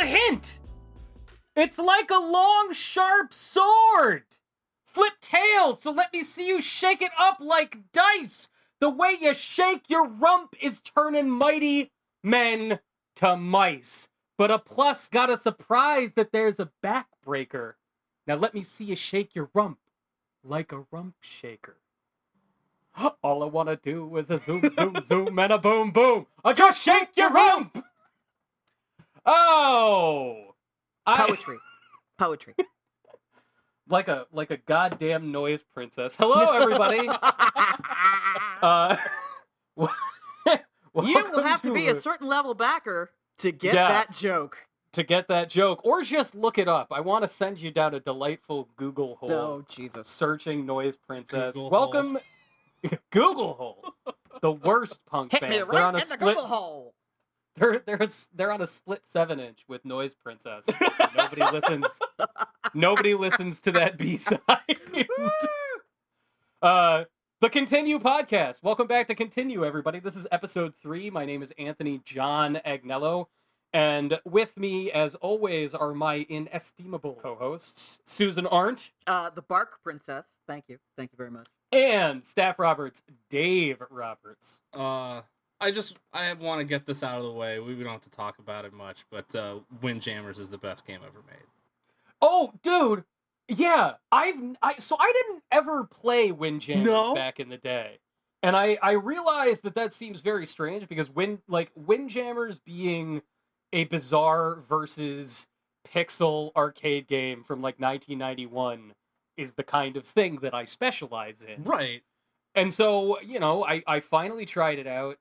A hint. It's like a long, sharp sword. Flip tails, so let me see you shake it up like dice. The way you shake your rump is turning mighty men to mice. But a plus got a surprise that there's a backbreaker. Now let me see you shake your rump like a rump shaker. All I wanna do is a zoom, zoom, zoom, and a boom, boom. I just shake your rump. Oh, I- Poetry. Poetry. like a like a goddamn noise princess. Hello, everybody. uh, you will have to be a certain level backer to get Yeah. that joke. to get that joke, or just look it up. I want to send you down a delightful Google hole. Oh Jesus. Searching noise princess. Google Welcome, Google hole. The worst punk Hit band. me they're right on a in the. Google hole. They're they're a s- they're on a split seven inch with noise princess. nobody listens. Nobody listens to that B side. uh, the Continue podcast. Welcome back to Continue, everybody. This is episode three. My name is Anthony John Agnello, and with me, as always, are my inestimable co-hosts Susan Arendt Uh, the Bark Princess. Thank you. Thank you very much. and Staff Roberts, Dave Roberts. Uh, I just I want to get this out of the way. We don't have to talk about it much, but uh, Windjammers is the best game ever made. Oh, dude. Yeah, I've I so I didn't ever play Windjammers No? back in the day. And I I realized that that seems very strange because when like Windjammers being a bizarre versus pixel arcade game from like 1991 is the kind of thing that I specialize in. Right. And so, you know, I, I finally tried it out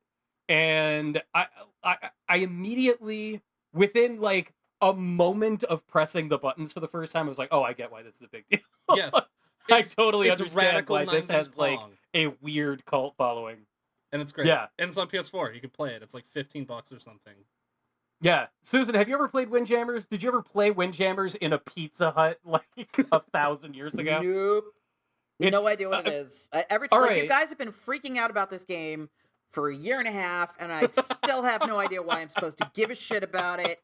and I, I I immediately within like a moment of pressing the buttons for the first time, I was like, oh, I get why this is a big deal. Yes. I totally it's understand radical why this 90s has like a weird cult following. and it's great. Yeah. And it's on PS4. You can play it. It's like 15 bucks or something. Yeah. Susan, have you ever played Windjammers? Did you ever play Windjammers in a Pizza Hut like a thousand years ago? Nope. no idea what uh, it is. Every all time like, you guys have been freaking out about this game for a year and a half, and I still have no idea why I'm supposed to give a shit about it.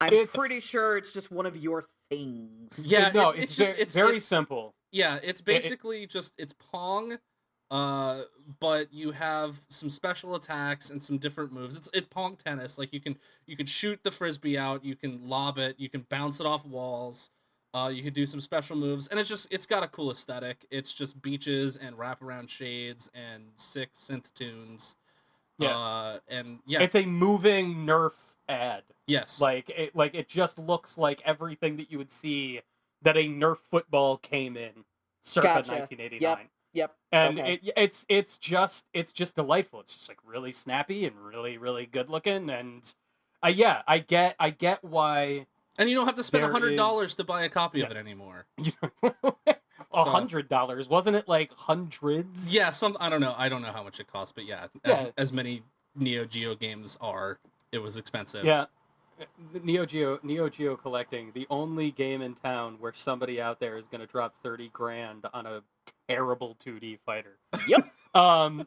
I'm It's- pretty sure it's just one of your things. Yeah. no, it- it's, it's just very, it's very it's- simple. Yeah, it's basically just it's Pong, uh, but you have some special attacks and some different moves. It's it's Pong tennis. Like you can you can shoot the frisbee out, you can lob it, you can bounce it off walls. Uh, you can do some special moves, and it's just it's got a cool aesthetic. It's just beaches and wraparound shades and sick synth tunes. Yeah. Uh, and yeah, It's a moving Nerf ad. yes, Like it, like it just looks like everything that you would see that a Nerf football came in circa Gotcha. 1989. Yep. And Okay. it, it's it's just it's just delightful. It's just like really snappy and really really good looking. And I yeah I get I get why and you don't have to spend a hundred dollars is- to buy a copy of it anymore. a hundred dollars wasn't it like hundreds? Yeah, some I don't know. I don't know how much it costs, but yeah, as Yeah. as many Neo Geo games are, it was expensive. Yeah. Neo Geo Neo Geo collecting the only game in town where somebody out there is going to drop 30 grand on a terrible 2D fighter. Yep. Um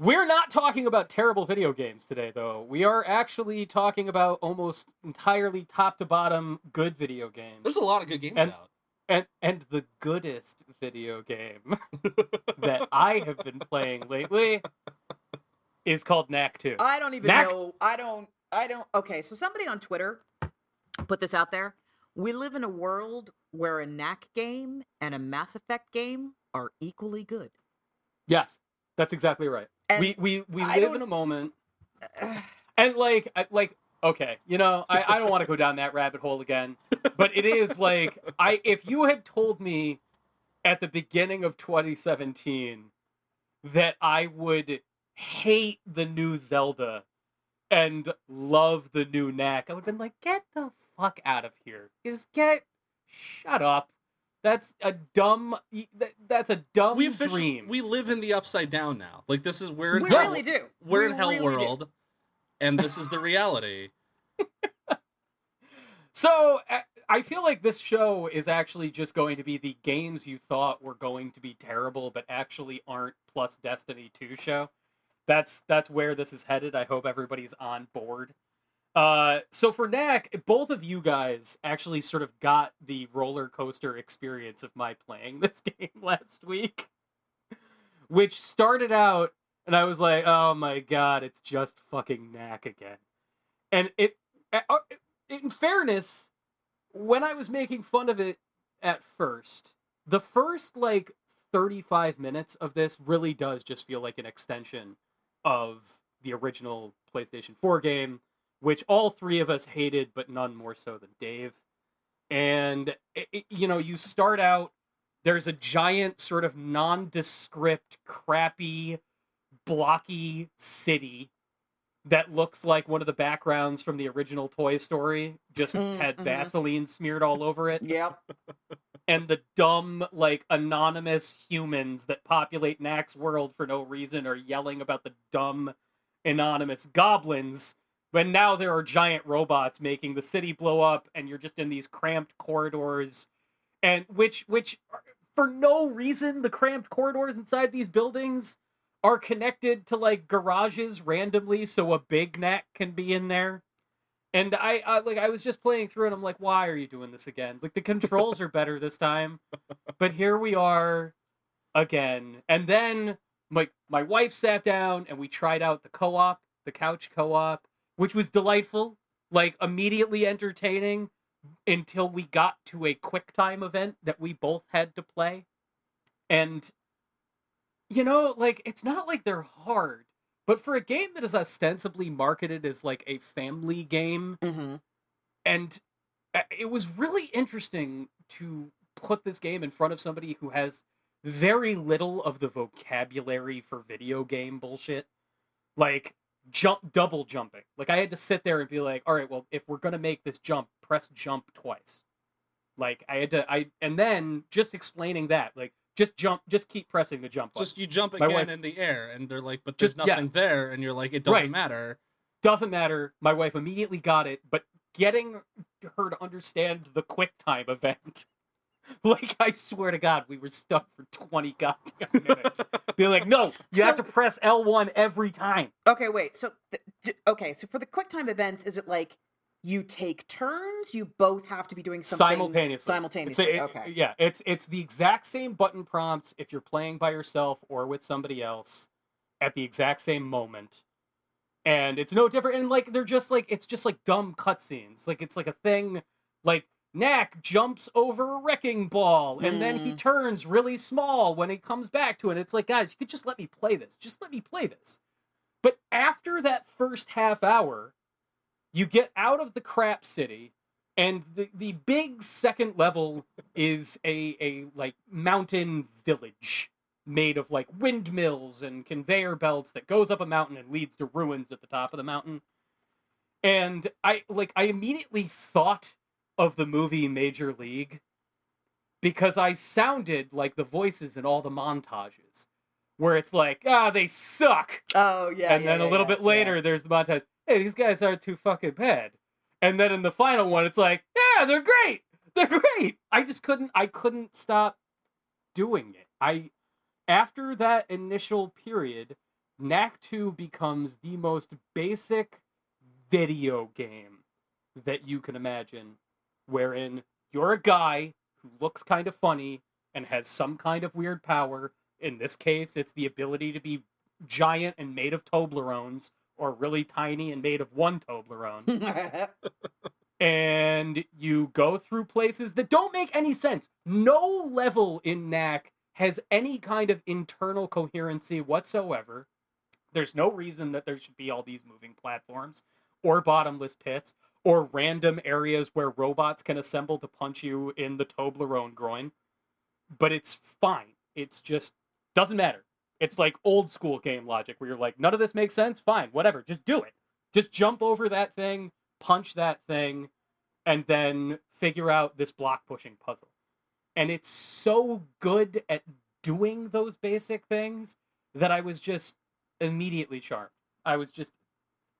we're not talking about terrible video games today though. We are actually talking about almost entirely top to bottom good video games. There's a lot of good games And- out. And and the goodest video game that I have been playing lately is called Knack 2. I don't even Knack- know. I don't. I don't. Okay, so somebody on Twitter put this out there. We live in a world where a knack game and a Mass Effect game are equally good. Yes. That's exactly right. And we we we I live in a moment. And like like okay you know i, I don't want to go down that rabbit hole again but it is like i if you had told me at the beginning of 2017 that i would hate the new zelda and love the new knack i would have been like get the fuck out of here. Just get shut up that's a dumb that's a dumb we dream we live in the upside down now. Like this is we're in we hell, really do. we're We in hell really do. world, and this is the reality. So uh, I feel like this show is actually just going to be the games you thought were going to be terrible, but actually aren't. Plus Destiny Two show. That's that's where this is headed. I hope everybody's on board. Uh, so for Knack, both of you guys actually sort of got the roller coaster experience of my playing this game last week, which started out, and I was like, "Oh my god, it's just fucking Knack again." And it, uh, in fairness, when I was making fun of it at first, the first like 35 minutes of this really does just feel like an extension of the original PlayStation 4 game, which all three of us hated, but none more so than Dave. And, it, you know, you start out, there's a giant, sort of nondescript, crappy, blocky city that looks like one of the backgrounds from the original Toy Story, just had Mhm. Vaseline smeared all over it Yep. and the dumb, like, anonymous humans that populate Knack's world for no reason are yelling about the dumb, anonymous goblins. But now there are giant robots making the city blow up, and you're just in these cramped corridors, and which, which, for no reason, the cramped corridors inside these buildings are connected to like garages randomly, so a big Knack can be in there. And I, I like I was just playing through and I'm like, why are you doing this again? Like the controls are better this time. But here we are again. And then my my wife sat down and we tried out the co-op, the couch co-op, which was delightful, like immediately entertaining until we got to a quick time event that we both had to play. And you know, like it's not like they're hard, but for a game that is ostensibly marketed as like a family game, hmm and uh, it was really interesting to put this game in front of somebody who has very little of the vocabulary for video game bullshit like jump double jumping like i had to sit there and be like all right well if we're gonna make this jump press jump twice like i had to i and then just explaining that like just jump just keep pressing the jump button. Just you jump again wife- in the air, and they're like, "But there's Just- yeah. nothing there," and you're like, "It doesn't Right. matter." doesn't matter. My wife immediately got it, but getting her to understand the quick time event, like I swear to God, we were stuck for twenty goddamn minutes. Be like, no, you have to press L one every time. Okay, wait. So, th- okay, so for the quick time events, is it like you take turns? You both have to be doing something Simultaneously. Simultaneously. a- it- okay. Yeah, it's it's the exact same button prompts if you're playing by yourself or with somebody else at the exact same moment. And it's no different. And like they're just like it's just like dumb cutscenes. Like it's like a thing like Knack jumps over a wrecking ball and then he Mm. turns really small when he comes back to it. It's like, guys, you could just let me play this. Just let me play this. But after that first half hour, you get out of the crap city and the, the big second level is a a like mountain village made of like windmills and conveyor belts that goes up a mountain and leads to ruins at the top of the mountain and i like i immediately thought of the movie major league because i sounded like the voices in all the montages where it's like ah they suck. Oh yeah. and yeah, then a little yeah, bit later there's the montage hey these guys aren't too fucking bad. And then in the final one it's like yeah they're great. They're great. I just couldn't i couldn't stop doing it. I after that initial period knack 2 becomes the most basic video game that you can imagine wherein you're a guy who looks kind of funny and has some kind of weird power in this case it's the ability to be giant and made of Toblerones, or really tiny and made of one Toblerone. and you go through places that don't make any sense. No level in Knack has any kind of internal coherency whatsoever. There's no reason that there should be all these moving platforms, or bottomless pits, or random areas where robots can assemble to punch you in the Toblerone groin. But it's fine. It's just doesn't matter. It's like old school game logic where you're like, none of this makes sense. Fine, whatever. Just do it. Just jump over that thing, punch that thing, and then figure out this block pushing puzzle. And it's so good at doing those basic things that I was just immediately charmed. I was just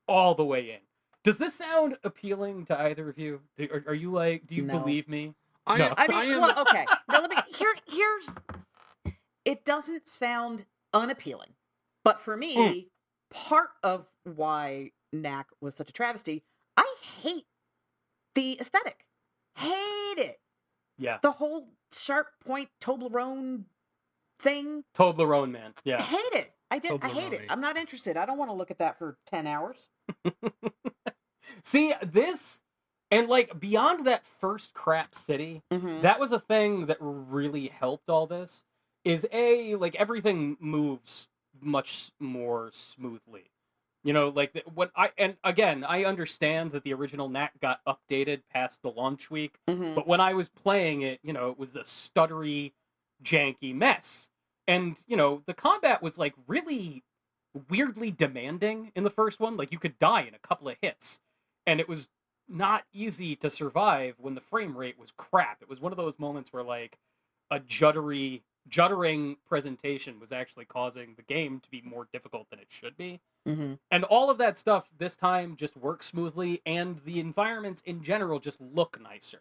all the way in. Does this sound appealing to either of you? Do, are, are you like, do you No. believe me? I, No. I mean, I am. well, okay. Now let me here. Here's. It doesn't sound unappealing, but for me, Mm. part of why Knack was such a travesty, I hate the aesthetic. Hate it. Yeah. The whole sharp point Toblerone thing. Toblerone man. Yeah. Hate it. I did. I hate it. I'm not interested. I don't want to look at that for ten hours. See, this and like beyond that first crap city, Mm-hmm. that was a thing that really helped all this is a like everything moves much more smoothly you know like what i and again i understand that the original Knack got updated past the launch week mm-hmm. but when i was playing it you know it was a stuttery janky mess and you know the combat was like really weirdly demanding in the first one. Like you could die in a couple of hits and it was not easy to survive when the frame rate was crap. It was one of those moments where like a juddery juddering presentation was actually causing the game to be more difficult than it should be. Mm-hmm. and all of that stuff this time just works smoothly and the environments in general just look nicer.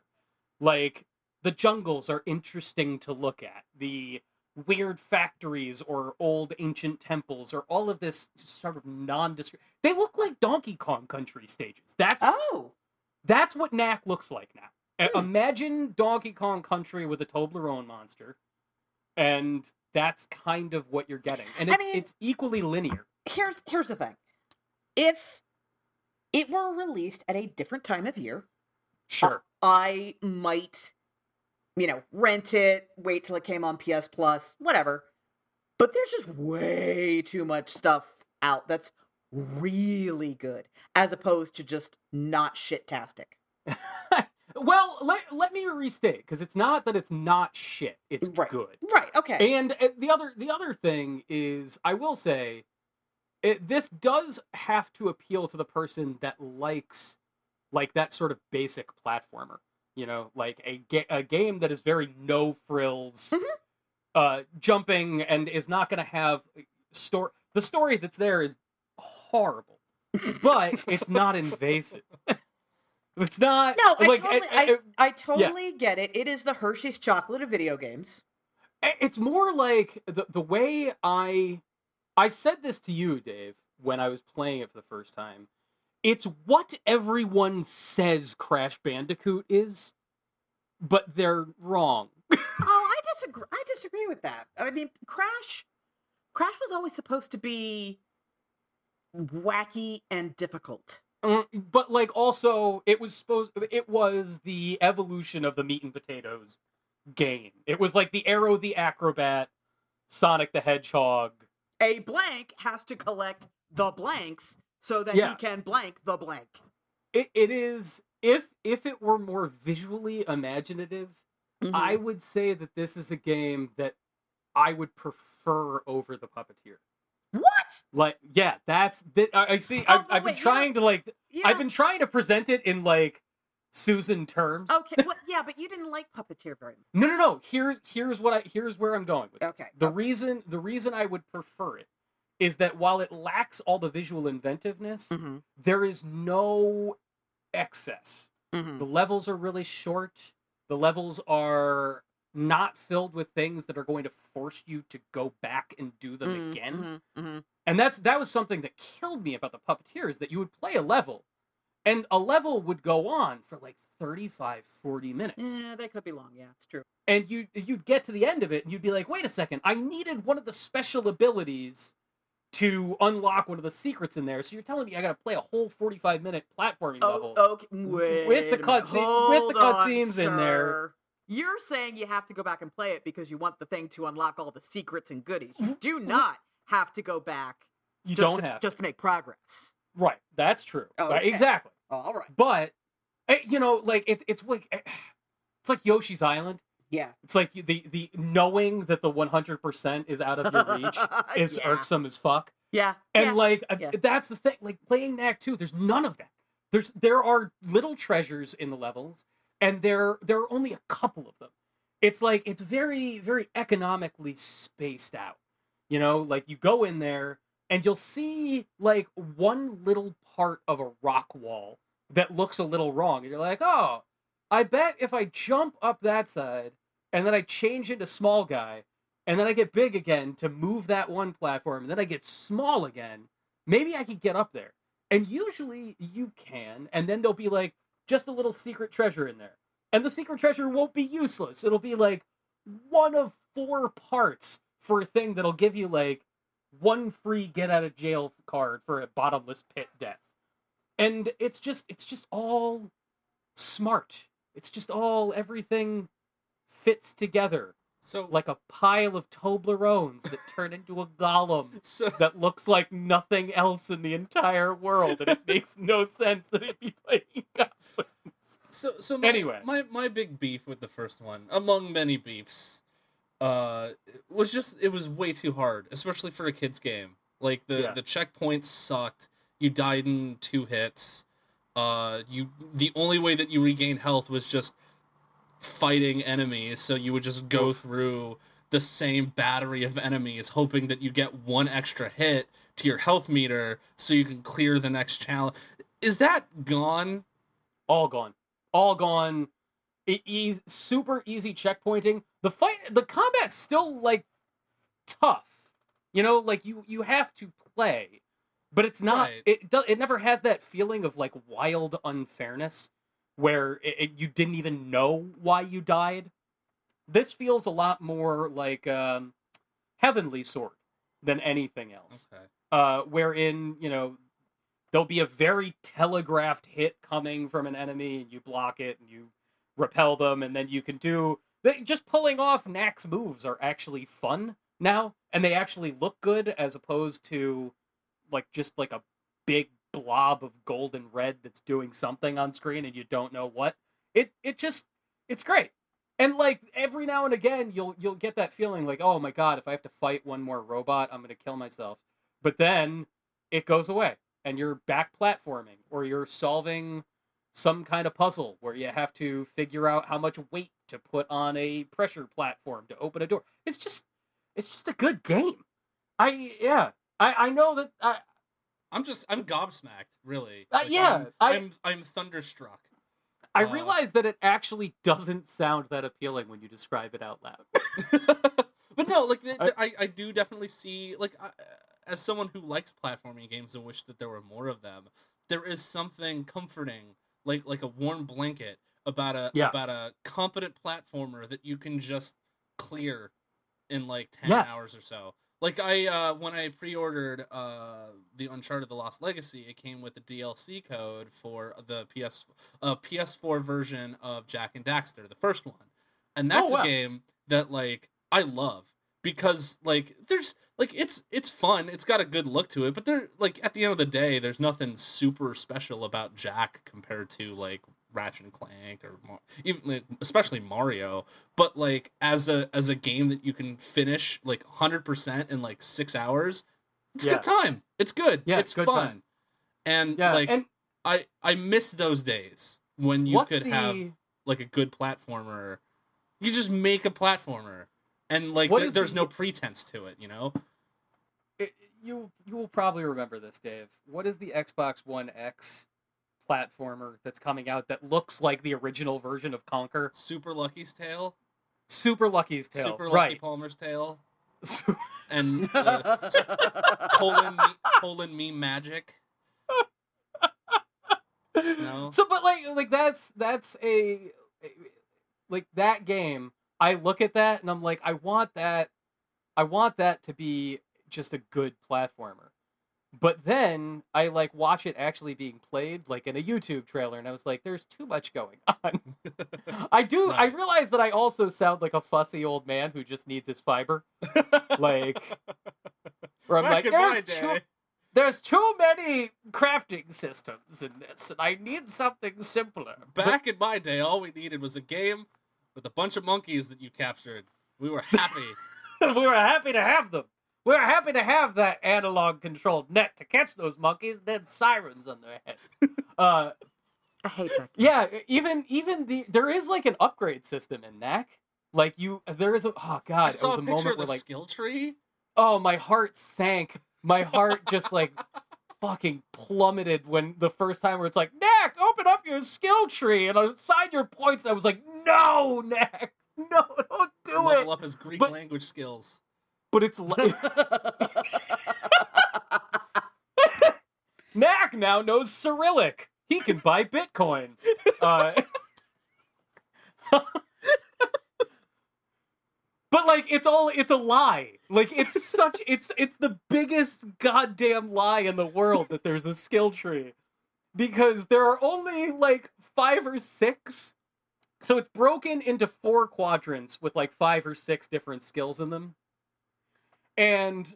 Like the jungles are interesting to look at. The weird factories or old ancient temples or all of this sort of nondescript they look like donkey kong country stages that's Oh. that's what knack looks like now Hmm. imagine donkey kong country with a toblerone monster and that's kind of what you're getting and I mean- it's equally linear Here's here's the thing. If it were released at a different time of year, sure I might, you know, rent it, wait till it came on PS Plus, whatever. But there's just way too much stuff out that's really good, as opposed to just not shit-tastic. well, let, let me restate because it's not that it's not shit; it's Right. good. Right, okay. And uh, the other the other thing is, I will say, it, this does have to appeal to the person that likes like that sort of basic platformer. You know, like a ga- a game that is very no frills, Mhm. uh, jumping, and is not going to have story. The story that's there is horrible, but it's not invasive. it's not. no, I like totally, uh, I, uh, I totally get it. It is the Hershey's chocolate of video games. It's more like the the way I I said this to you, Dave, when I was playing it for the first time. It's what everyone says Crash Bandicoot is, but they're wrong. oh, I disagree. I disagree with that. I mean, Crash, Crash was always supposed to be wacky and difficult. Mm, but like also it was supposed it was the evolution of the meat and potatoes game. It was like the Aero the Acro-Bat, Sonic the Hedgehog. A blank has to collect the blanks so that Yeah. he can blank the blank. It it is if if it were more visually imaginative, Mm-hmm. I would say that this is a game that I would prefer over the Puppeteer. what? Like, yeah, that's th- I I see. Oh, I've, I've been wait, you know- trying to like. You I've been trying to present it in like Susan terms. okay. Well, yeah, but you didn't like Puppeteer very much. No, no, no. Here's here's what I here's where I'm going with. this. Okay, The okay. reason the reason I would prefer it is that while it lacks all the visual inventiveness, Mm-hmm. there is no excess. Mm-hmm. The levels are really short. The levels are not filled with things that are going to force you to go back and do them again. Mm-hmm. And that's that was something that killed me about the puppeteer is that you would play a level and a level would go on for like 35 40 minutes. Yeah, that could be long. Yeah, it's true. And you you'd get to the end of it and you'd be like, "Wait a second. I needed one of the special abilities to unlock one of the secrets in there. So you're telling me I got to play a whole 45 minute platforming level." Oh, okay. Wait With the a minute. cutscene- with the cutscenes in there. You're saying you have to go back and play it because you want the thing to unlock all the secrets and goodies. You do not have to go back you just don't to, have just to make progress. Right. That's true. Oh, Right. Exactly. All right. But eh, you know, like it's it's like eh, it's like Yoshi's Island. Yeah. It's like the the knowing that the 100% is out of your reach is yeah. irksome as fuck. Yeah. And yeah. like uh, yeah. that's the thing. Like playing Knack 2, there's none of that. There's there are little treasures in the levels, and there there are only a couple of them. It's like it's very very economically spaced out. You know, like you go in there and you'll see like one little part of a rock wall that looks a little wrong, and you're like, oh, I bet if I jump up that side and then I change into small guy, and then I get big again to move that one platform, and then I get small again, maybe I could get up there. And usually you can, and then there'll be like just a little secret treasure in there. And the secret treasure won't be useless. It'll be like one of four parts for a thing that'll give you like one free get out of jail card for a bottomless pit death. And it's just it's just all smart. It's just all everything fits together So like a pile of Toblerones that turn into a golem so that looks like nothing else in the entire world, and it makes no sense that it'd be fighting goblins. So so my, Anyway. my my big beef with the first one, among many beefs, uh, was just it was way too hard, especially for a kids game. Like the Yeah. the checkpoints sucked. You died in two hits. Uh, you the only way that you regained health was just fighting enemies. So you would just go through the same battery of enemies, hoping that you get one extra hit to your health meter, so you can clear the next challenge. Is that gone? All gone, all gone. E- e- super easy checkpointing. The fight, the combat's still like tough. You know, like you you have to play, but it's not. Right. It do, it never has that feeling of like wild unfairness where it, it- you didn't even know why you died. This feels a lot more like um, Heavenly Sword than anything else. Okay. uh, wherein you know there'll be a very telegraphed hit coming from an enemy, and you block it and you repel them, and then you can do they, just pulling off Knack's moves are actually fun now, and they actually look good as opposed to like just like a big blob of gold and red that's doing something on screen and you don't know what. It it just it's great. And like every now and again you'll you'll get that feeling like, "Oh my god, if I have to fight one more robot, I'm to kill myself." But then it goes away and you're back platforming or you're solving some kind of puzzle where you have to figure out how much weight to put on a pressure platform to open a door. It's just it's just a good game. I yeah. I I know that I I'm just I'm gobsmacked, really. Uh, yeah, I'm, I- I'm I'm thunderstruck. I Uh, realize that it actually doesn't sound that appealing when you describe it out loud. but no, like the, I- the- I I do definitely see like I, as someone who likes platforming games and wish that there were more of them. There is something comforting, like like a warm blanket about a Yeah. about a competent platformer that you can just clear in like ten Yes. hours or so. Like I uh when I pre-ordered uh the Uncharted: The Lost Legacy, it came with the DLC code for the PS uh PS4 version of Jak and Daxter, the first one. And that's Oh, wow. a game that like I love because like there's like it's it's fun. It's got a good look to it, but they're like at the end of the day, there's nothing super special about Jak compared to like Ratchet and Clank or even like, especially Mario. But like as a as a game that you can finish like 100% in like 6 hours, it's Yeah. good time. It's good. Yeah, it's good fun. time. And Yeah, like and I I miss those days when you could the have like a good platformer. You just make a platformer, and like is there's the- no pretense to it. You know, it, you you will probably remember this, Dave. What is the Xbox One X platformer that's coming out that looks like the original version of Conker? Super Lucky's Tale, Super Lucky's Tale, Super Lucky right? Palmer's Tale, and uh, colon me, colon me magic. No. So, but like, like that's that's a like that game. I look at that and I'm like, I want that. I want that to be just a good platformer. But then I like watch it actually being played, like in a YouTube trailer, and I was like, "There's too much going on." I do. I realize that I also sound like a fussy old man who just needs his fiber. Like, where I'm Back like, "There's too, there's too many crafting systems in this, and I need something simpler." But- Back in my day, all we needed was a game with a bunch of monkeys that you captured. We were happy. we were happy to have them. We were happy to have that analog controlled net to catch those monkeys, and then sirens on their heads. uh, I hate that. game. yeah, even even the there is like an upgrade system in Knack. Like you, there is a oh god, I it saw was a a picture moment of the where like skill tree. oh my heart sank. My heart just like fucking plummeted when the first time where it's like Knack, open up your skill tree and assign your points. And I was like, no, Knack, no, don't do level it. Level up his Greek But- language skills. But it's like. Knack now knows Cyrillic. He can buy Bitcoin. Uh, but like it's all it's a lie. Like it's such it's it's the biggest goddamn lie in the world that there's a skill tree. Because there are only like 5 or 6 so it's broken into four quadrants with like 5 or 6 different skills in them. And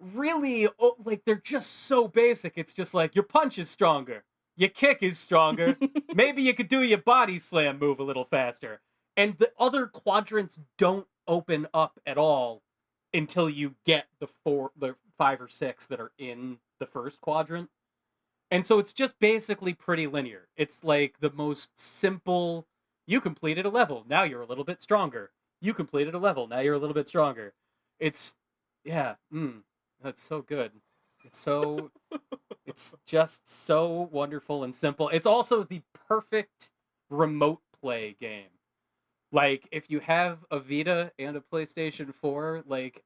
really oh, like they're just so basic. It's just like your punch is stronger, your kick is stronger. Maybe you could do your body slam move a little faster. And the other quadrants don't open up at all until you get the four the five or six that are in the first quadrant. And so it's just basically pretty linear. It's like the most simple you completed a level, now you're a little bit stronger. You completed a level, now you're a little bit stronger. It's yeah, mm, that's so good. It's so it's just so wonderful and simple. It's also the perfect remote play game. Like if you have a Vita and a PlayStation 4, like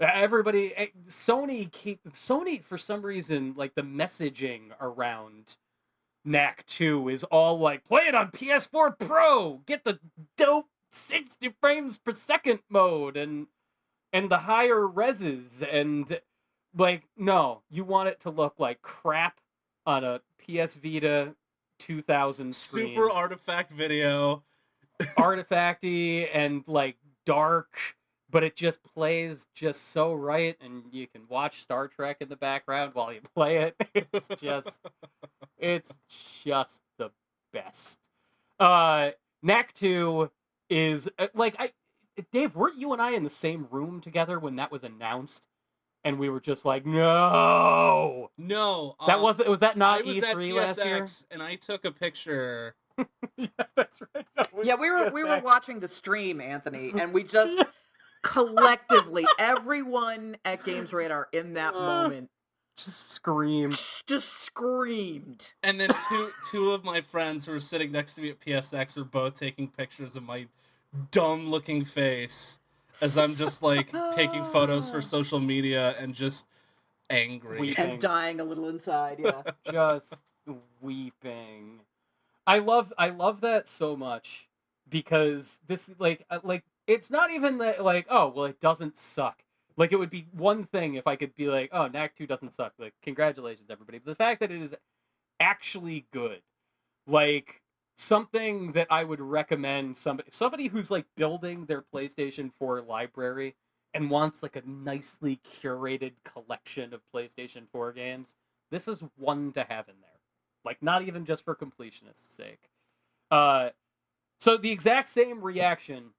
everybody Sony keep Sony for some reason like the messaging around Knack 2 is all like play it on PS4 Pro, get the dope 60 frames per second mode and and the higher reses and like no, you want it to look like crap on a PS Vita 2000 screen. Super artifact video. artifacty and like dark, but it just plays just so right, and you can watch Star Trek in the background while you play it. It's just, it's just the best. Uh, Knack Two is uh, like I, Dave, weren't you and I in the same room together when that was announced? And we were just like, no, No, that uh, wasn't. Was that not I was E3 at last year? PSX and I took a picture. yeah, that's right. No, Yeah, we were we were watching the stream, Anthony, and we just collectively, everyone at Games Radar in that Uh. moment just screamed, just screamed. And then two two of my friends who were sitting next to me at PSX were both taking pictures of my dumb looking face as I'm just like taking photos for social media and just angry. We- And dying a little inside, yeah. just weeping. I love I love that so much because this like uh, like it's not even that like oh well it doesn't suck. Like it would be one thing if I could be like oh Knack 2 doesn't suck. Like congratulations everybody. But the fact that it is actually good. Like something that I would recommend somebody somebody who's like building their PlayStation 4 library and wants like a nicely curated collection of PlayStation 4 games. This is one to have in there. Like not even just for completionists' sake. Uh so the exact same reaction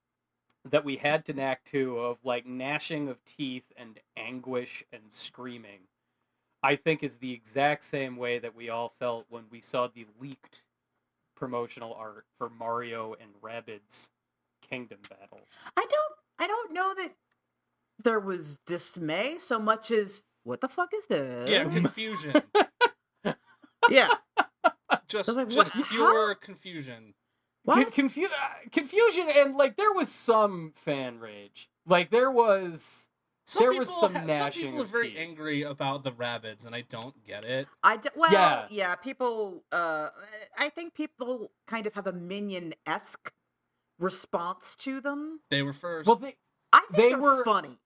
that we had to Knack 2 of like gnashing of teeth and anguish and screaming, I think is the exact same way that we all felt when we saw the leaked promotional art for Mario and Rabbids Kingdom Battle. I don't I don't know that there was dismay so much as what the fuck is this? Yeah, confusion. yeah. Just, like, just what- pure confusion. Why Con- confu- uh, confusion and like there was some fan rage. Like there was Some There people, was some ha- some people are very teeth. angry about the rabbits, and I don't get it. I d- well, yeah. Yeah. people. Uh, I think people kind of have a minion esque response to them. They were first. well they I think They they are were- funny.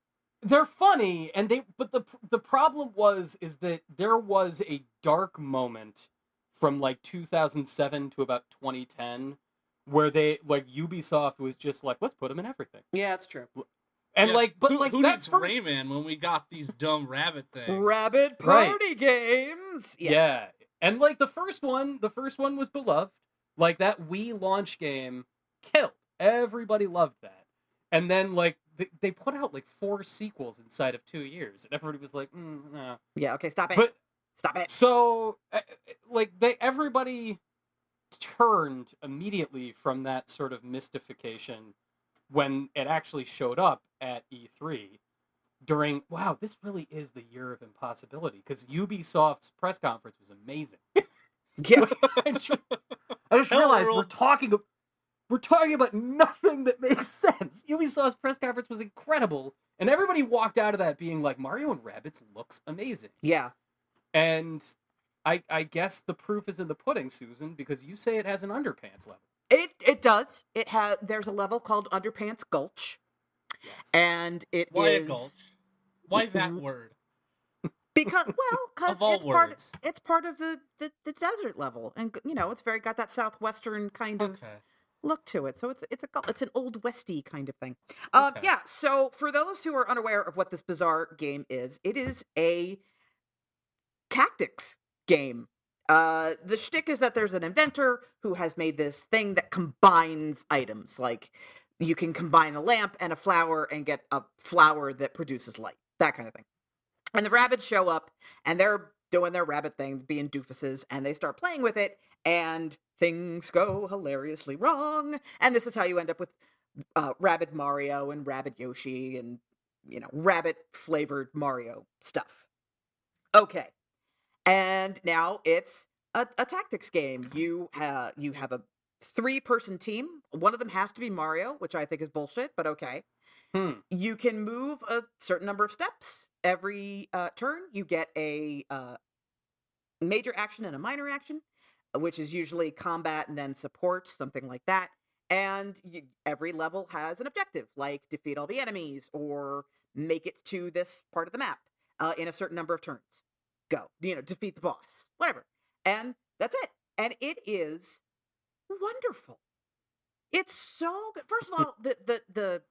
they're funny and they but the the problem was is that there was a dark moment from like 2007 to about 2010 where they like Ubisoft was just like let's put them in everything. Yeah, it's true. And Yeah, like but who, like who that needs first Rayman when we got these dumb rabbit things? Rabbit Right. party games. yeah. Yeah. And like the first one, the first one was beloved. Like that Wii launch game killed. Everybody loved that. And then like they, they put out like four sequels inside of 2 years and everybody was like, mm, no. Yeah. Okay. Stop it. But stop it. So, uh, like, they everybody turned immediately from that sort of mystification when it actually showed up at E3 during. Wow, this really is the year of impossibility because Ubisoft's press conference was amazing. Yeah. I just, I just realized we're talking. We're talking about nothing that makes sense. Ubisoft's press conference was incredible, and everybody walked out of that being like, "Mario and Rabbids looks amazing." yeah. and I I guess the proof is in the pudding, Susan, because you say it has an underpants level. It it does. It has. There's a level called Underpants Gulch, Yes. and it is Why a gulch? Why that Mhm. word? because well, because Of all it's part words. it's part of the, the the desert level, and you know it's very got that southwestern kind of Okay. look to it. So it's it's a it's an old westy kind of thing. Um, Okay. yeah. So for those who are unaware of what this bizarre game is, it is a tactics game. Uh, the shtick is that there's an inventor who has made this thing that combines items. Like you can combine a lamp and a flower and get a flower that produces light. That kind of thing. And the rabbits show up and they're doing their rabbit thing, being doofuses, and they start playing with it, and things go hilariously wrong. And this is how you end up with uh, Rabbit Mario and Rabbit Yoshi and, you know, rabbit flavored Mario stuff. Okay. And now it's a, a tactics game. You have you have a three person team. One of them has to be Mario, which I think is bullshit, but okay. Hmm. You can move a certain number of steps every uh, turn. You get a uh, major action and a minor action, which is usually combat and then support, something like that. And you, every level has an objective, like defeat all the enemies or make it to this part of the map uh, in a certain number of turns. Go, you know, defeat the boss, whatever. And that's it. And it is wonderful. It's so good. First of all, the the the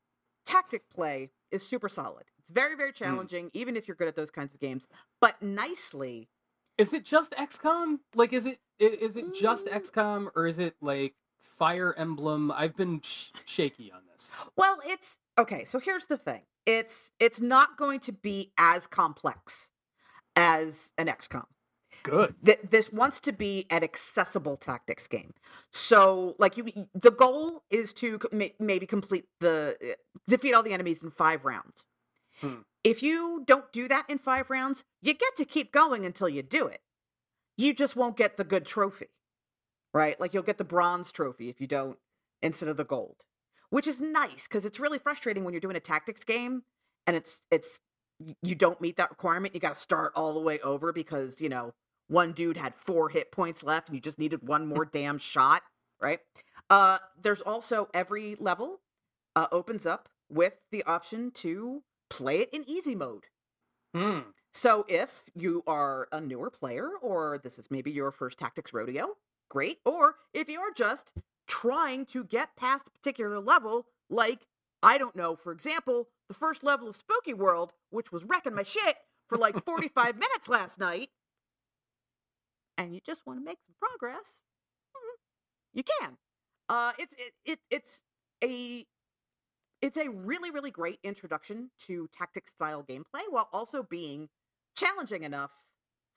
tactic play is super solid. It's very very challenging, even if you're good at those kinds of games. But nicely, Is it just XCOM? Like, is it is it just Mm. XCOM or is it like Fire Emblem? I've been sh- shaky on this. well, it's okay. So here's the thing: it's it's not going to be as complex as an XCOM. Good. Th- this wants to be an accessible tactics game. So, like you, the goal is to may- maybe complete the uh, defeat all the enemies in five rounds. Hmm. If you don't do that in five rounds, you get to keep going until you do it. You just won't get the good trophy, right? Like you'll get the bronze trophy if you don't instead of the gold, which is nice because it's really frustrating when you're doing a tactics game and it's it's you don't meet that requirement. You got to start all the way over because you know one dude had four hit points left and you just needed one more damn shot, right? Uh, there's also every level uh, opens up with the option to play it in easy mode. Hmm. So if you are a newer player or this is maybe your first tactics rodeo, great. Or if you're just trying to get past a particular level, like I don't know, for example, the first level of Spooky World, which was wrecking my shit for like 45 minutes last night, and you just want to make some progress, mhm, you can. Uh, it's it, it it's a it's a really really great introduction to tactic style gameplay while also being challenging enough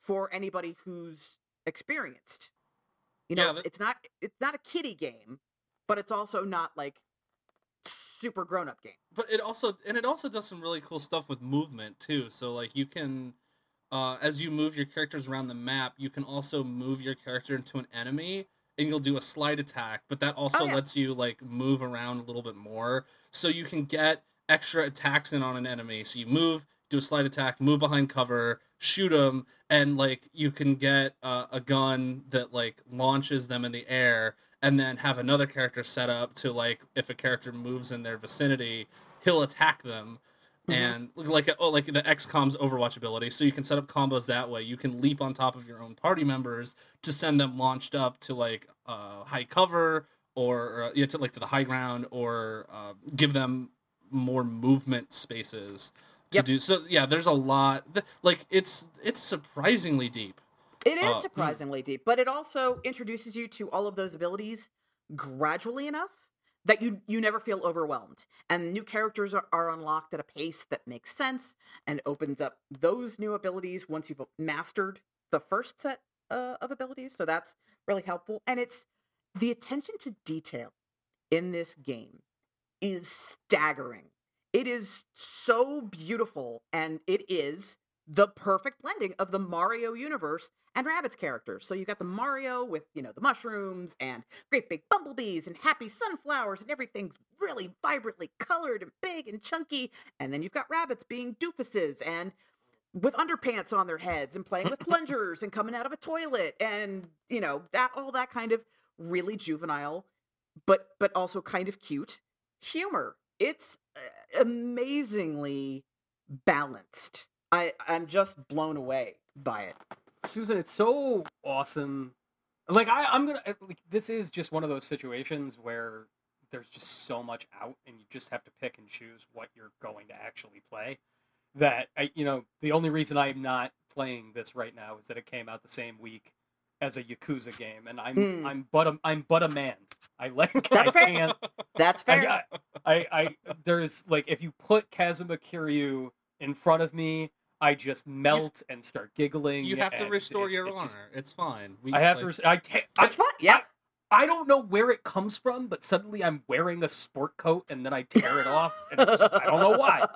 for anybody who's experienced. You know, Yeah, it's, that- it's not it's not a kiddie game, but it's also not like super grown up game. but it also and it also does some really cool stuff with movement too so like you can uh, as you move your characters around the map you can also move your character into an enemy and you'll do a slide attack but that also Oh, yeah. lets you like move around a little bit more so you can get extra attacks in on an enemy so you move do a slide attack move behind cover shoot them and like you can get uh, a gun that like launches them in the air and then have another character set up to like if a character moves in their vicinity he'll attack them. Mhm. and like oh like the XCOM's Overwatch ability so you can set up combos that way. You can leap on top of your own party members to send them launched up to like uh, high cover or uh, yeah, to like to the high ground or uh, give them more movement spaces to Yep. do. So yeah there's a lot. Like it's it's surprisingly deep It is Uh, mm. surprisingly deep, but it also introduces you to all of those abilities gradually enough that you you never feel overwhelmed. And new characters are, are unlocked at a pace that makes sense and opens up those new abilities once you've mastered the first set uh, of abilities. So that's really helpful. And it's the attention to detail in this game is staggering. It is so beautiful, and it is the perfect blending of the Mario universe and Rabbit's characters. So you got the Mario with, you know, the mushrooms and great big bumblebees and happy sunflowers and everything's really vibrantly colored and big and chunky. And then you've got rabbits being doofuses and with underpants on their heads and playing with plungers and coming out of a toilet and you know that all that kind of really juvenile but but also kind of cute humor it's uh, amazingly balanced i i'm just blown away by it Susan, it's so awesome. Like I, I'm gonna uh, like this is just one of those situations where there's just so much out, and you just have to pick and choose what you're going to actually play. That I, you know, the only reason I'm not playing this right now is that it came out the same week as a Yakuza game, and I'm Hmm. I'm but a I'm but a man. I like That's I fair. can't that's fair I, I, I, there's like if you put Kazuma Kiryu in front of me, I just melt and start giggling. You have to restore it- your it honor. just- it's fine. We, I have like, to. res- I, take. It's fine. yeah I don't know where it comes from, but suddenly I'm wearing a sport coat and then I tear it off, and it's, I don't know why.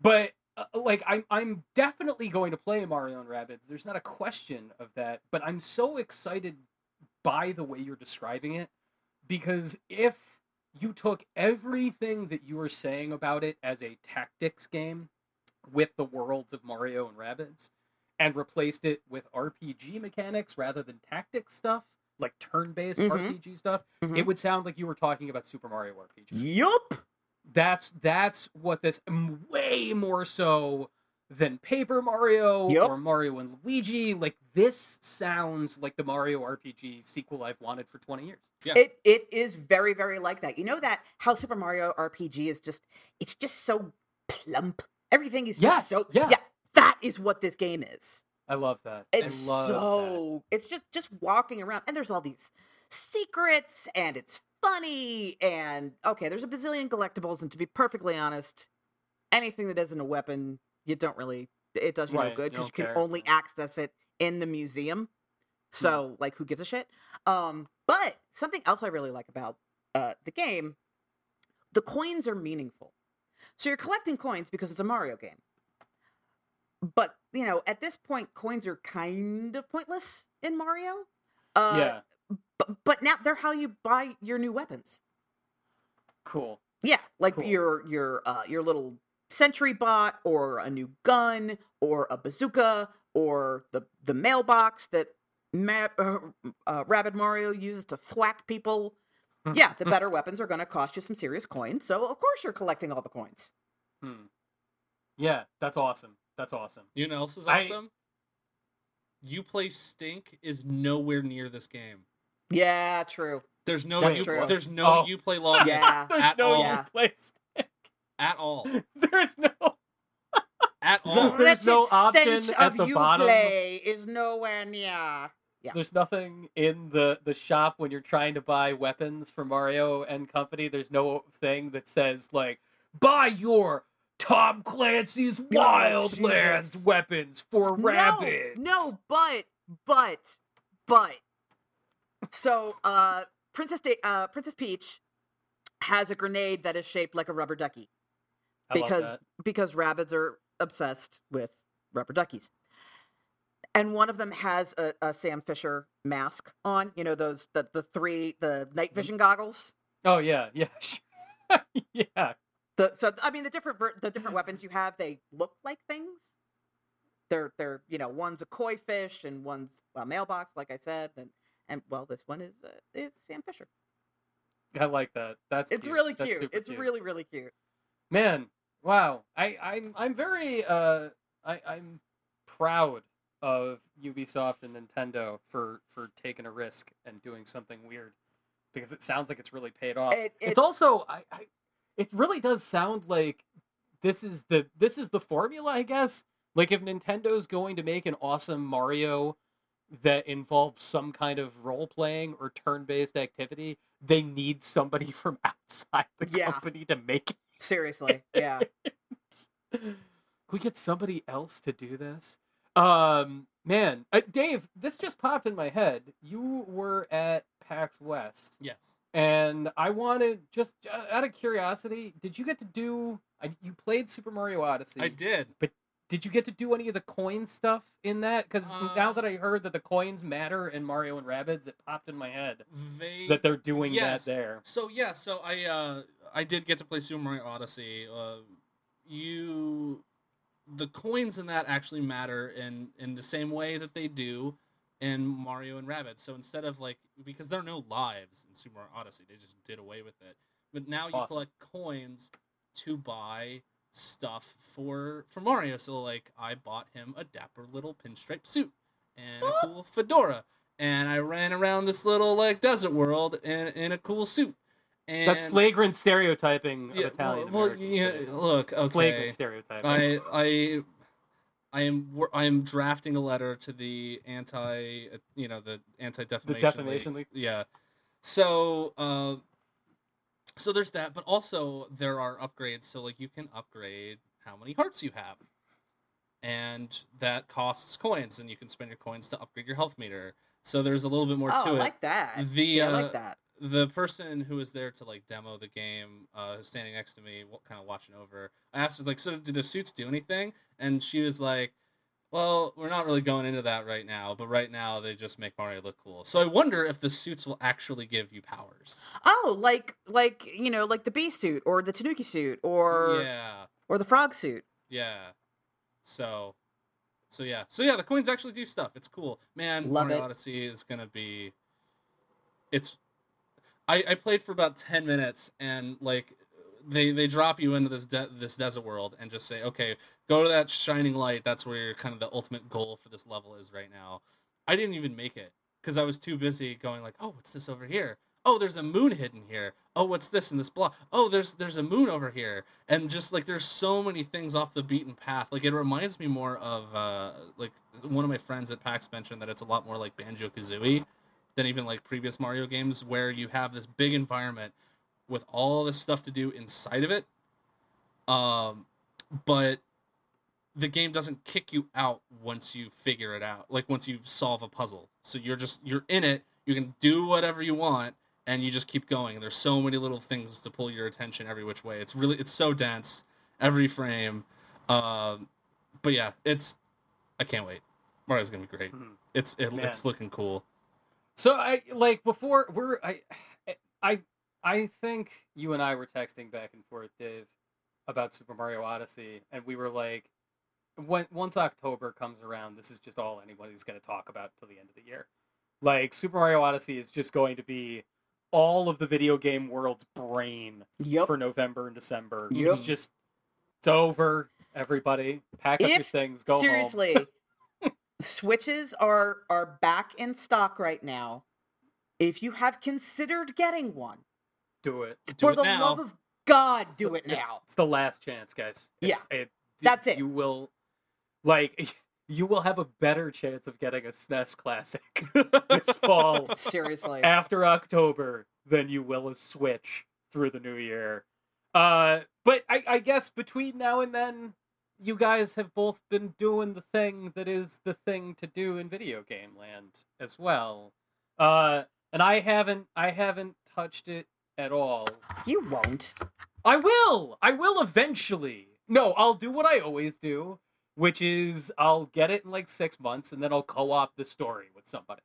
But uh, like I'm, I'm definitely going to play Mario and Rabbids. There's not a question of that. But I'm so excited by the way you're describing it because if you took everything that you were saying about it as a tactics game with the worlds of Mario and Rabbids and replaced it with RPG mechanics rather than tactics stuff, like turn-based Mhm. RPG stuff, Mhm. it would sound like you were talking about Super Mario RPG yup that's that's what this way more so than Paper Mario Yup. or Mario and Luigi. Like this sounds like the Mario RPG sequel I've wanted for twenty years. Yeah. It it is very very like that. You know that how Super Mario RPG is just it's just so plump. Everything is just Yes, so yeah. That is what this game is. I love that. It's I love that. so it's just just walking around and there's all these secrets and it's funny and okay, there's a bazillion collectibles and to be perfectly honest, anything that isn't a weapon, you don't really it does you Right, no good because you, don't can only yeah. access it in the museum. So like who gives a shit? Um but something else I really like about uh the game, the coins are meaningful. So you're collecting coins because it's a Mario game. But, you know, at this point coins are kind of pointless in Mario. Uh yeah, but, but now they're how you buy your new weapons. cool. Yeah, like Cool. your your uh your little sentry bot or a new gun or a bazooka or the the mailbox that Ma- uh, uh, Rabbid Mario uses to thwack people. Yeah, the better weapons are going to cost you some serious coins. So of course you're collecting all the coins. Hmm. Yeah, that's awesome. That's awesome. You know what else is I- awesome? Uplay Stink is nowhere near this game. Yeah, true. There's no That's you, true. there's no Oh. Uplay login Yeah. There's at no all. Yeah. place. at all. There's no. At The all. There's no option stench at of the you bottom. play is nowhere near. Yeah. There's nothing in the the shop when you're trying to buy weapons for Mario and company. There's no thing that says like buy your Tom Clancy's Wildlands Jesus. weapons for Rabbids. No, no, but but but so uh Princess da- uh Princess Peach has a grenade that is shaped like a rubber ducky I because because Rabbids are obsessed with rubber duckies. And one of them has a, a Sam Fisher mask on, you know those the the three the night vision goggles. Oh yeah, yeah, yeah. The so I mean the different ver- the different weapons you have they look like things. They're they're you know one's a koi fish and one's a mailbox like I said and and well this one is uh, is Sam Fisher. I like that. That's It's cute. really cute. It's cute. really really cute. man. Wow, I I'm I'm very uh I I'm proud of Ubisoft and Nintendo for for taking a risk and doing something weird because it sounds like it's really paid off. It- it's, it's- also I, I it really does sound like this is the this is the formula, I guess. Like if Nintendo's going to make an awesome Mario that involves some kind of role playing or turn based activity, they need somebody from outside the Yeah. company to make it. Seriously, yeah. Can we get somebody else to do this? Um, man, uh, Dave, this just popped in my head. You were at PAX West, Yes. and I wanted just uh, out of curiosity, did you get to do? I, you played Super Mario Odyssey. I did. But did you get to do any of the coin stuff in that? Because now Uh, that I heard that the coins matter in Mario and Rabbids, it popped in my head They that they're doing Yes. that there. So yeah, so I uh I did get to play Super Mario Odyssey. Uh, you the coins in that actually matter in in the same way that they do in Mario and Rabbids. So instead of like because there are no lives in Super Mario Odyssey, they just did away with it. But now you Awesome. collect coins to buy stuff for for Mario. So like I bought him a dapper little pinstripe suit and a cool fedora. And I ran around this little like desert world in, in a cool suit. And That's flagrant stereotyping of yeah, Italian well, well, Americans. yeah, look, okay. Flagrant stereotyping. I I I am I am drafting a letter to the anti uh, you know the anti defamation The Defamation League? Yeah. So uh, so there's that, but also there are upgrades. So like you can upgrade how many hearts you have, and that costs coins, and you can spend your coins to upgrade your health meter. So there's a little bit more oh, to I it I like that. The, yeah, I uh, like that. The person who was there to like demo the game uh standing next to me kind of watching over i asked her like so do the suits do anything? And she was like well we're not really going into that right now but right now they just make mario look cool. So i wonder if the suits will actually give you powers. Oh, like like you know, like the bee suit or the tanuki suit or yeah. or the frog suit. yeah. So so yeah. So yeah the coins actually do stuff. It's cool. Man Love mario it. odyssey is gonna be it's I, I played for about 10 minutes and like they they drop you into this de- this desert world and just say okay go to that shining light. That's where your kind of the ultimate goal for this level is right now. I didn't even make it because i was too busy going like oh what's this over here? Oh there's a moon hidden here. Oh what's this in this block oh there's there's a moon over here. And just like there's so many things off the beaten path. Like it reminds me more of uh like one of my friends at pax mentioned that it's a lot more like banjo kazooie than even like previous mario games where you have this big environment with all this stuff to do inside of it. Um but the game doesn't kick you out once you figure it out like once you solve a puzzle. So you're just you're in it you can do whatever you want and you just keep going. And there's so many little things to pull your attention every which way. It's really it's so dense every frame. Um but yeah it's i can't wait. Mario's gonna be great. Mhm. it's it, it's looking cool So I like before we're I I I think you and I were texting back and forth, Dave, about Super Mario Odyssey, and we were like, when once October comes around, this is just all anybody's going to talk about till the end of the year. Like Super Mario Odyssey is just going to be all of the video game world's brain Yep. for November and December. Yep. It's just it's over. Everybody, pack up your things, go home. Seriously, switches are are back in stock right now. If you have considered getting one, Do it. Do for it the now. love of God, It's do the- it now. It's the last chance, guys. Yeah. It, That's it. You will, like, you will have a better chance of getting a SNES classic this fall Seriously. after October than you will a Switch through the new year. Uh, but I, I guess between now and then, you guys have both been doing the thing that is the thing to do in video game land as well. Uh, and I haven't, I haven't touched it at all. You won't. I will. I will eventually. No, I'll do what I always do, which is I'll get it in like six months, and then I'll co-op the story with somebody,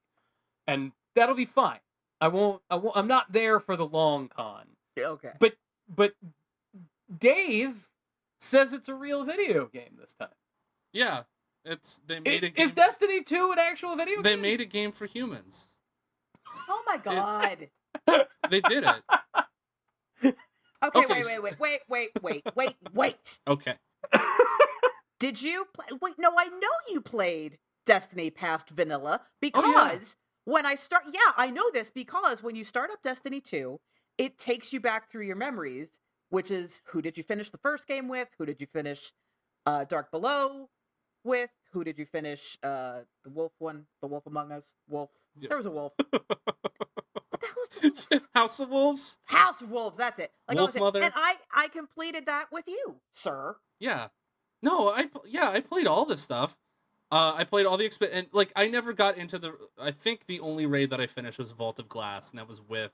and that'll be fine. I won't. I won't. I'm not there for the long con. Okay. But but Dave says it's a real video game this time. yeah it's they I- made a game Is Destiny 2 an actual video game? they game? made a game for humans Oh my God. they did it Okay, Okay, wait, wait, wait, wait, wait, wait, wait, wait. okay Did you play? Wait, no, I know you played Destiny past vanilla because Oh, yeah. when I start, yeah, I know this because when you start up Destiny 2, it takes you back through your memories, which is who did you finish the first game with? Who did you finish uh, Dark Below with? Who did you finish uh, the wolf one? The Wolf Among Us? Wolf. Yeah. There was a wolf. what the hell was wolf? house of wolves House of Wolves, that's it. Like, Wolf Mother. And I, I completed that with you, sir. Yeah. No, I yeah, I played all this stuff. Uh, I played all the exp- and like I never got into the. I think the only raid that I finished was Vault of Glass, and that was with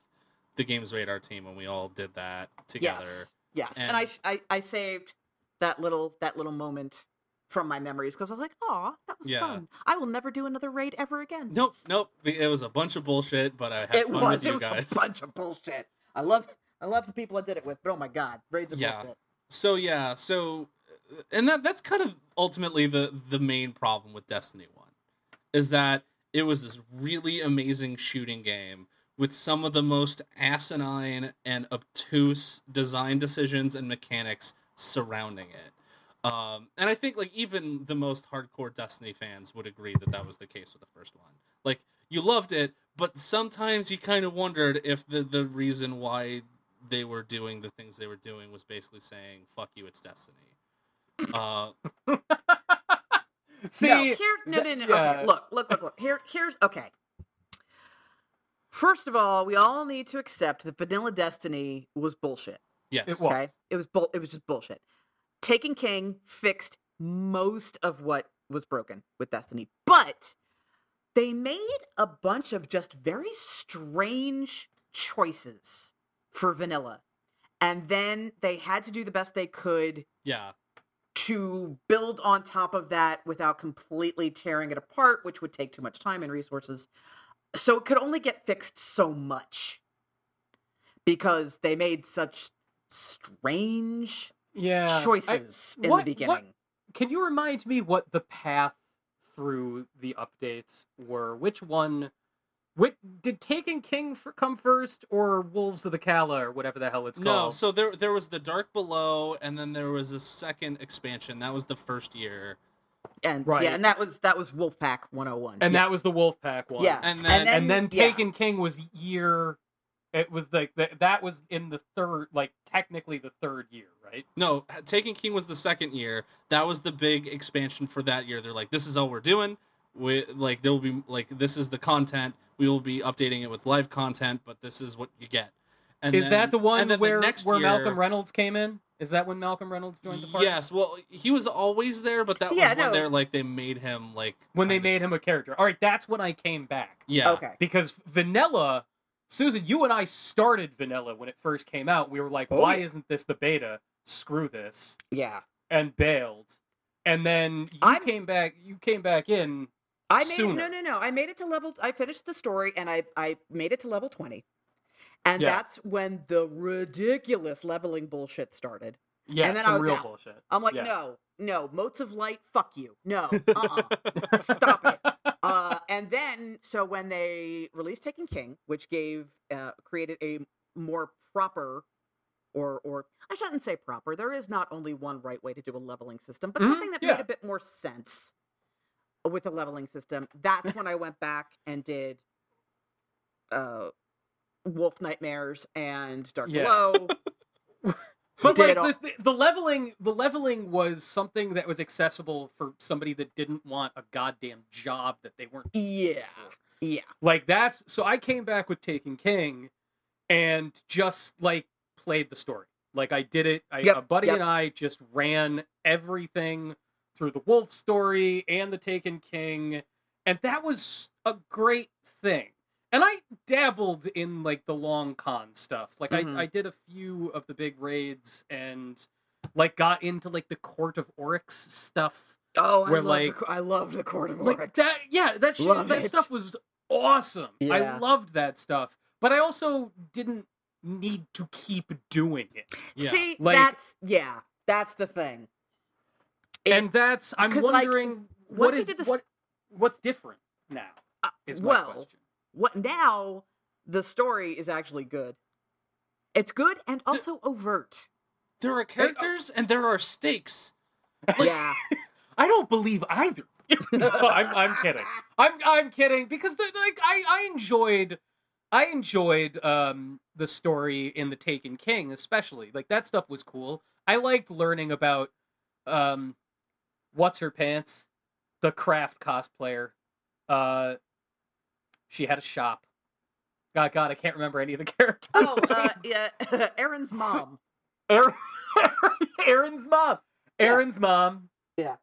the Games Radar team when we all did that together. Yes. Yes. And, I, And- sh- I I saved that little that little moment from my memories because I was like, "Aw, that was Yeah. fun. I will never do another raid ever again." Nope, nope. It was a bunch of bullshit, but I had it fun was. with It you was guys. a bunch of bullshit. I love I love the people I did it with, but oh my god, raids are Yeah. bullshit. So yeah, so uh, and that that's kind of ultimately the the main problem with Destiny 1 is that it was this really amazing shooting game with some of the most asinine and obtuse design decisions and mechanics surrounding it. Um, and I think like even the most hardcore Destiny fans would agree that that was the case with the first one. Like you loved it, but sometimes you kind of wondered if the the reason why they were doing the things they were doing was basically saying "fuck you, it's Destiny." Uh, See, no, here, no, no, th- no. yeah. Okay, look, look, look, look. Here, here's okay. First of all, we all need to accept that Vanilla Destiny was bullshit. yes, It was. Okay, it was bull. It was just bullshit. Taken King fixed most of what was broken with Destiny, but they made a bunch of just very strange choices for Vanilla, and then they had to do the best they could yeah, to build on top of that without completely tearing it apart, which would take too much time and resources. So it could only get fixed so much because they made such strange yeah, I- choices in what- the what- beginning. can you remind me what the path through the updates were? Which one? Which, did Taken King f- come first, or Wolves of the Kala, or whatever the hell it's no. called? No, so there there was the Dark Below, and then there was a second expansion. That was the first year, And Right. yeah, and that was that was Wolfpack 101. and that was the Wolfpack one. yeah. And then- and then yeah. Taken King was year. It was like the, that was in the third, like technically the third year, right? No, Taken King was the second year. That was the big expansion for that year. They're like, this is all we're doing. We like there will be like this is the content. We will be updating it with live content, but this is what you get. And Is then- that the one and then where next where year, Malcolm Reynolds came in? Is that when Malcolm Reynolds joined the party? Yes, well, he was always there, but that was Yeah, when no. they're like they made him like When they kinda- made him a character. All right, that's when I came back. yeah Okay. because vanilla susan you and i started vanilla when it first came out we were like Oh, why yeah. isn't this the beta screw this Yeah. and bailed and then you I'm- came back you came back in I made it, Sooner. no, no, no. I made it to level. I finished the story and I I made it to level twenty, and Yeah. that's when the ridiculous leveling bullshit started. yeah and then I some was real out. bullshit I'm like, Yeah. no, no, motes of light, fuck you, no, uh-uh. Stop it. uh, and then, so when they released Taken King, which gave uh, created a more proper, or or I shouldn't say proper. There is not only one right way to do a leveling system, but Mhm, something that yeah. made a bit more sense with a leveling system. That's when I went back and did uh, Wolf Nightmares and Dark Yeah. Below. but like all- the, the leveling the leveling was something that was accessible for somebody that didn't want a goddamn job that they weren't yeah, yeah. Like that's so I came back with Taken King and just like played the story. Like I did it. I, Yep, a buddy yep. and I just ran everything through the Wolf story and the Taken King, and that was a great thing. And I dabbled in like the long con stuff. Like Mhm. I, I did a few of the big raids and like got into like the Court of Oryx stuff. Oh, I love like- the, I love the Court of Like that yeah, that shit, that it. stuff was awesome. I loved that stuff. But I also didn't need to keep doing it. Yeah. See, Like- that's yeah, that's the thing. It- and that's I'm wondering once what this- what what's different now Uh, is my well, question. What now? The story is actually good. It's good and also overt. there are characters and there are stakes. yeah, I don't believe either. no, I'm I'm kidding. I'm I'm kidding because the, like I I enjoyed I enjoyed um the story in the Taken King especially. Like that stuff was cool. I liked learning about um what's her pants, the craft cosplayer. Uh she had a shop. God God, I can't remember any of the characters. Oh, uh, yeah. Aaron's mom. Aaron, Aaron's mom. Yeah. Aaron's mom. Yeah.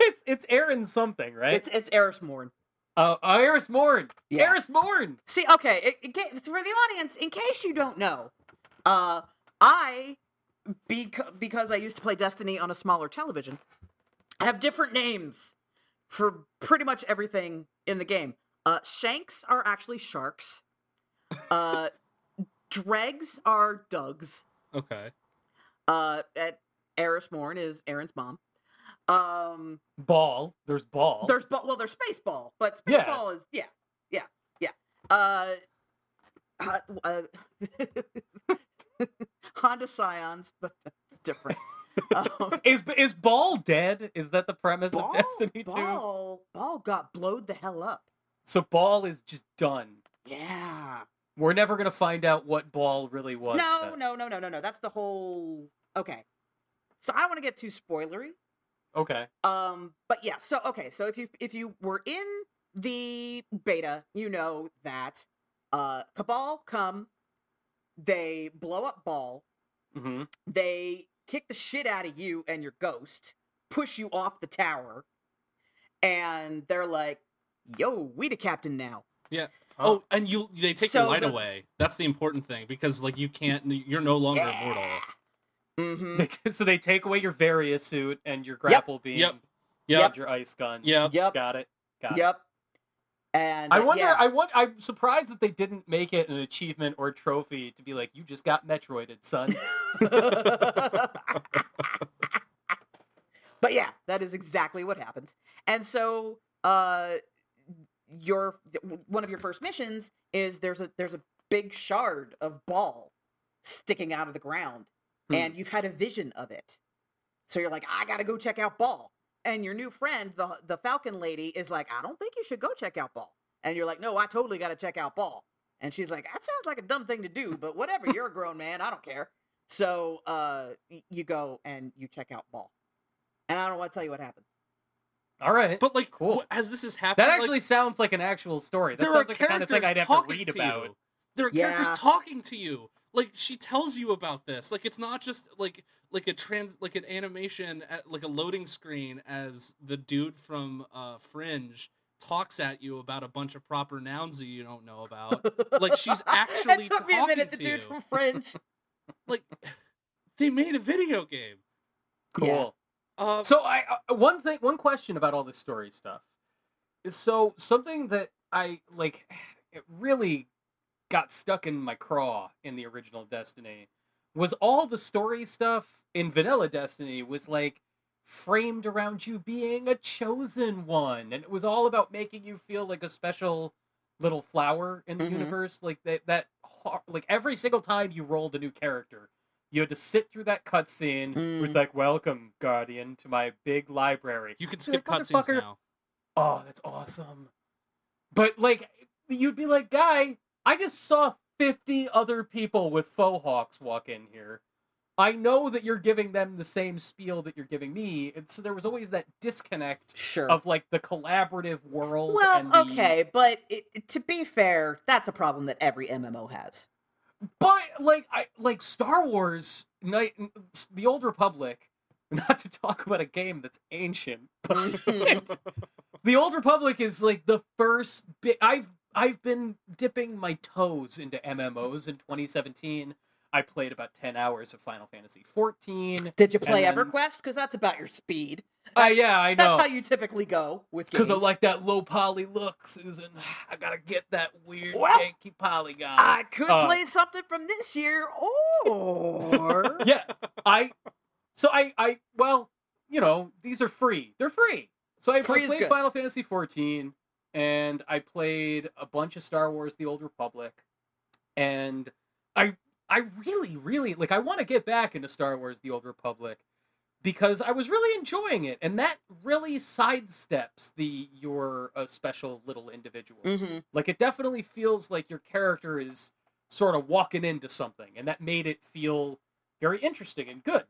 it's it's Aaron something, right? It's it's Eris Morn. Oh, uh, Eris Morn. Yeah. Eris Morn. See, okay, it, it, for the audience, in case you don't know, uh, I, bec- because I used to play Destiny on a smaller television, have different names for pretty much everything in the game. Uh, shanks are actually sharks. Uh, dregs are dugs. Okay. Uh, at Eris Morn is Aaron's mom. Um, Ball. There's ball. there's ball. Well, there's Spaceball, but Yeah. Spaceball is yeah, yeah, yeah. Uh, uh, uh Honda Scions, but that's different. um, is is ball dead? Is that the premise Ball, of Destiny 2? Ball, Ball got blowed the hell up. So ball is just done. Yeah. We're never gonna find out what ball really was. No, then. no, no, no, no, no. That's the whole. Okay. So I don't want to get too spoilery. Okay. Um, but yeah. So okay. So if you if you were in the beta, you know that uh Cabal come, they blow up Ball, hmm they kick the shit out of you and your ghost, push you off the tower, and they're like, "Yo, we the captain now." Yeah. Oh, and you they take So your light the- away. That's the important thing because like you can't you're no longer Yeah. immortal. Mm-hmm. so they take away your Varia suit and your grapple beam Yep. and Yep. your ice gun. Yep. Yep. Got it. Got it. Yep. And I uh, wonder. yeah. I want. I'm surprised that they didn't make it an achievement or trophy to be like, "You just got Metroided, son." but yeah, that is exactly what happens. And so, uh, your one of your first missions is there's a there's a big shard of ball sticking out of the ground, Hmm. and you've had a vision of it. So you're like, I gotta go check out ball. And your new friend, the the Falcon lady, is like, I don't think you should go check out ball. And you're like, No, I totally gotta check out ball. And she's like, That sounds like a dumb thing to do, but whatever. You're a grown man. I don't care. So uh, you go and you check out ball. And I don't want to tell you what happens. All right. But like Cool. as this is happening, that like, actually sounds like an actual story. That there are sounds like the kind of characters thing I'd have to talking read to about. you. There are characters talking to you. Like she tells you about this. Like it's not just like like a trans like an animation at, like a loading screen as the dude from uh Fringe talks at you about a bunch of proper nouns that you don't know about. Like, she's actually It took me a minute. The talking to dude you. from Fringe. like they made a video game. Cool. Uh, So I uh, one thing, one question about all this story stuff. So something that I like, it really got stuck in my craw in the original Destiny was all the story stuff in vanilla Destiny was like framed around you being a chosen one, and it was all about making you feel like a special little flower in the Mhm. universe. Like that, that like every single time you rolled a new character, you had to sit through that cutscene where it's Mm. like, "Welcome, Guardian, to my big library." you can skip like, cutscenes now. Oh, that's awesome. But like, you'd be like, "Guy, I just saw fifty other people with faux hawks walk in here. I know that you're giving them the same spiel that you're giving me." And so there was always that disconnect Sure. of like the collaborative world. well, and the- okay, but it, it- to be fair, that's a problem that every MMO has. But like I like Star Wars, Night, the Old Republic. Not to talk about a game that's ancient, but the Old Republic is like the first bit. I've I've been dipping my toes into MMOs in 2017. I played about 10 hours of Final Fantasy 14. Did you play then- EverQuest? Because that's about your speed. Uh, yeah, I know. That's how you typically go with games. Because I like that low poly look, Susan. I gotta get that weird Well, janky polygon. I could Uh, play something from this year, or yeah, I. So I, I, well, you know, these are free. They're free. So I, I Free is played. Final Fantasy 14, and I played a bunch of Star Wars: The Old Republic, and I, I really, really like. I want to get back into Star Wars: The Old Republic because I was really enjoying it, and that really sidesteps the you're a special little individual. hmm Like it definitely feels like your character is sort of walking into something, and that made it feel very interesting and good.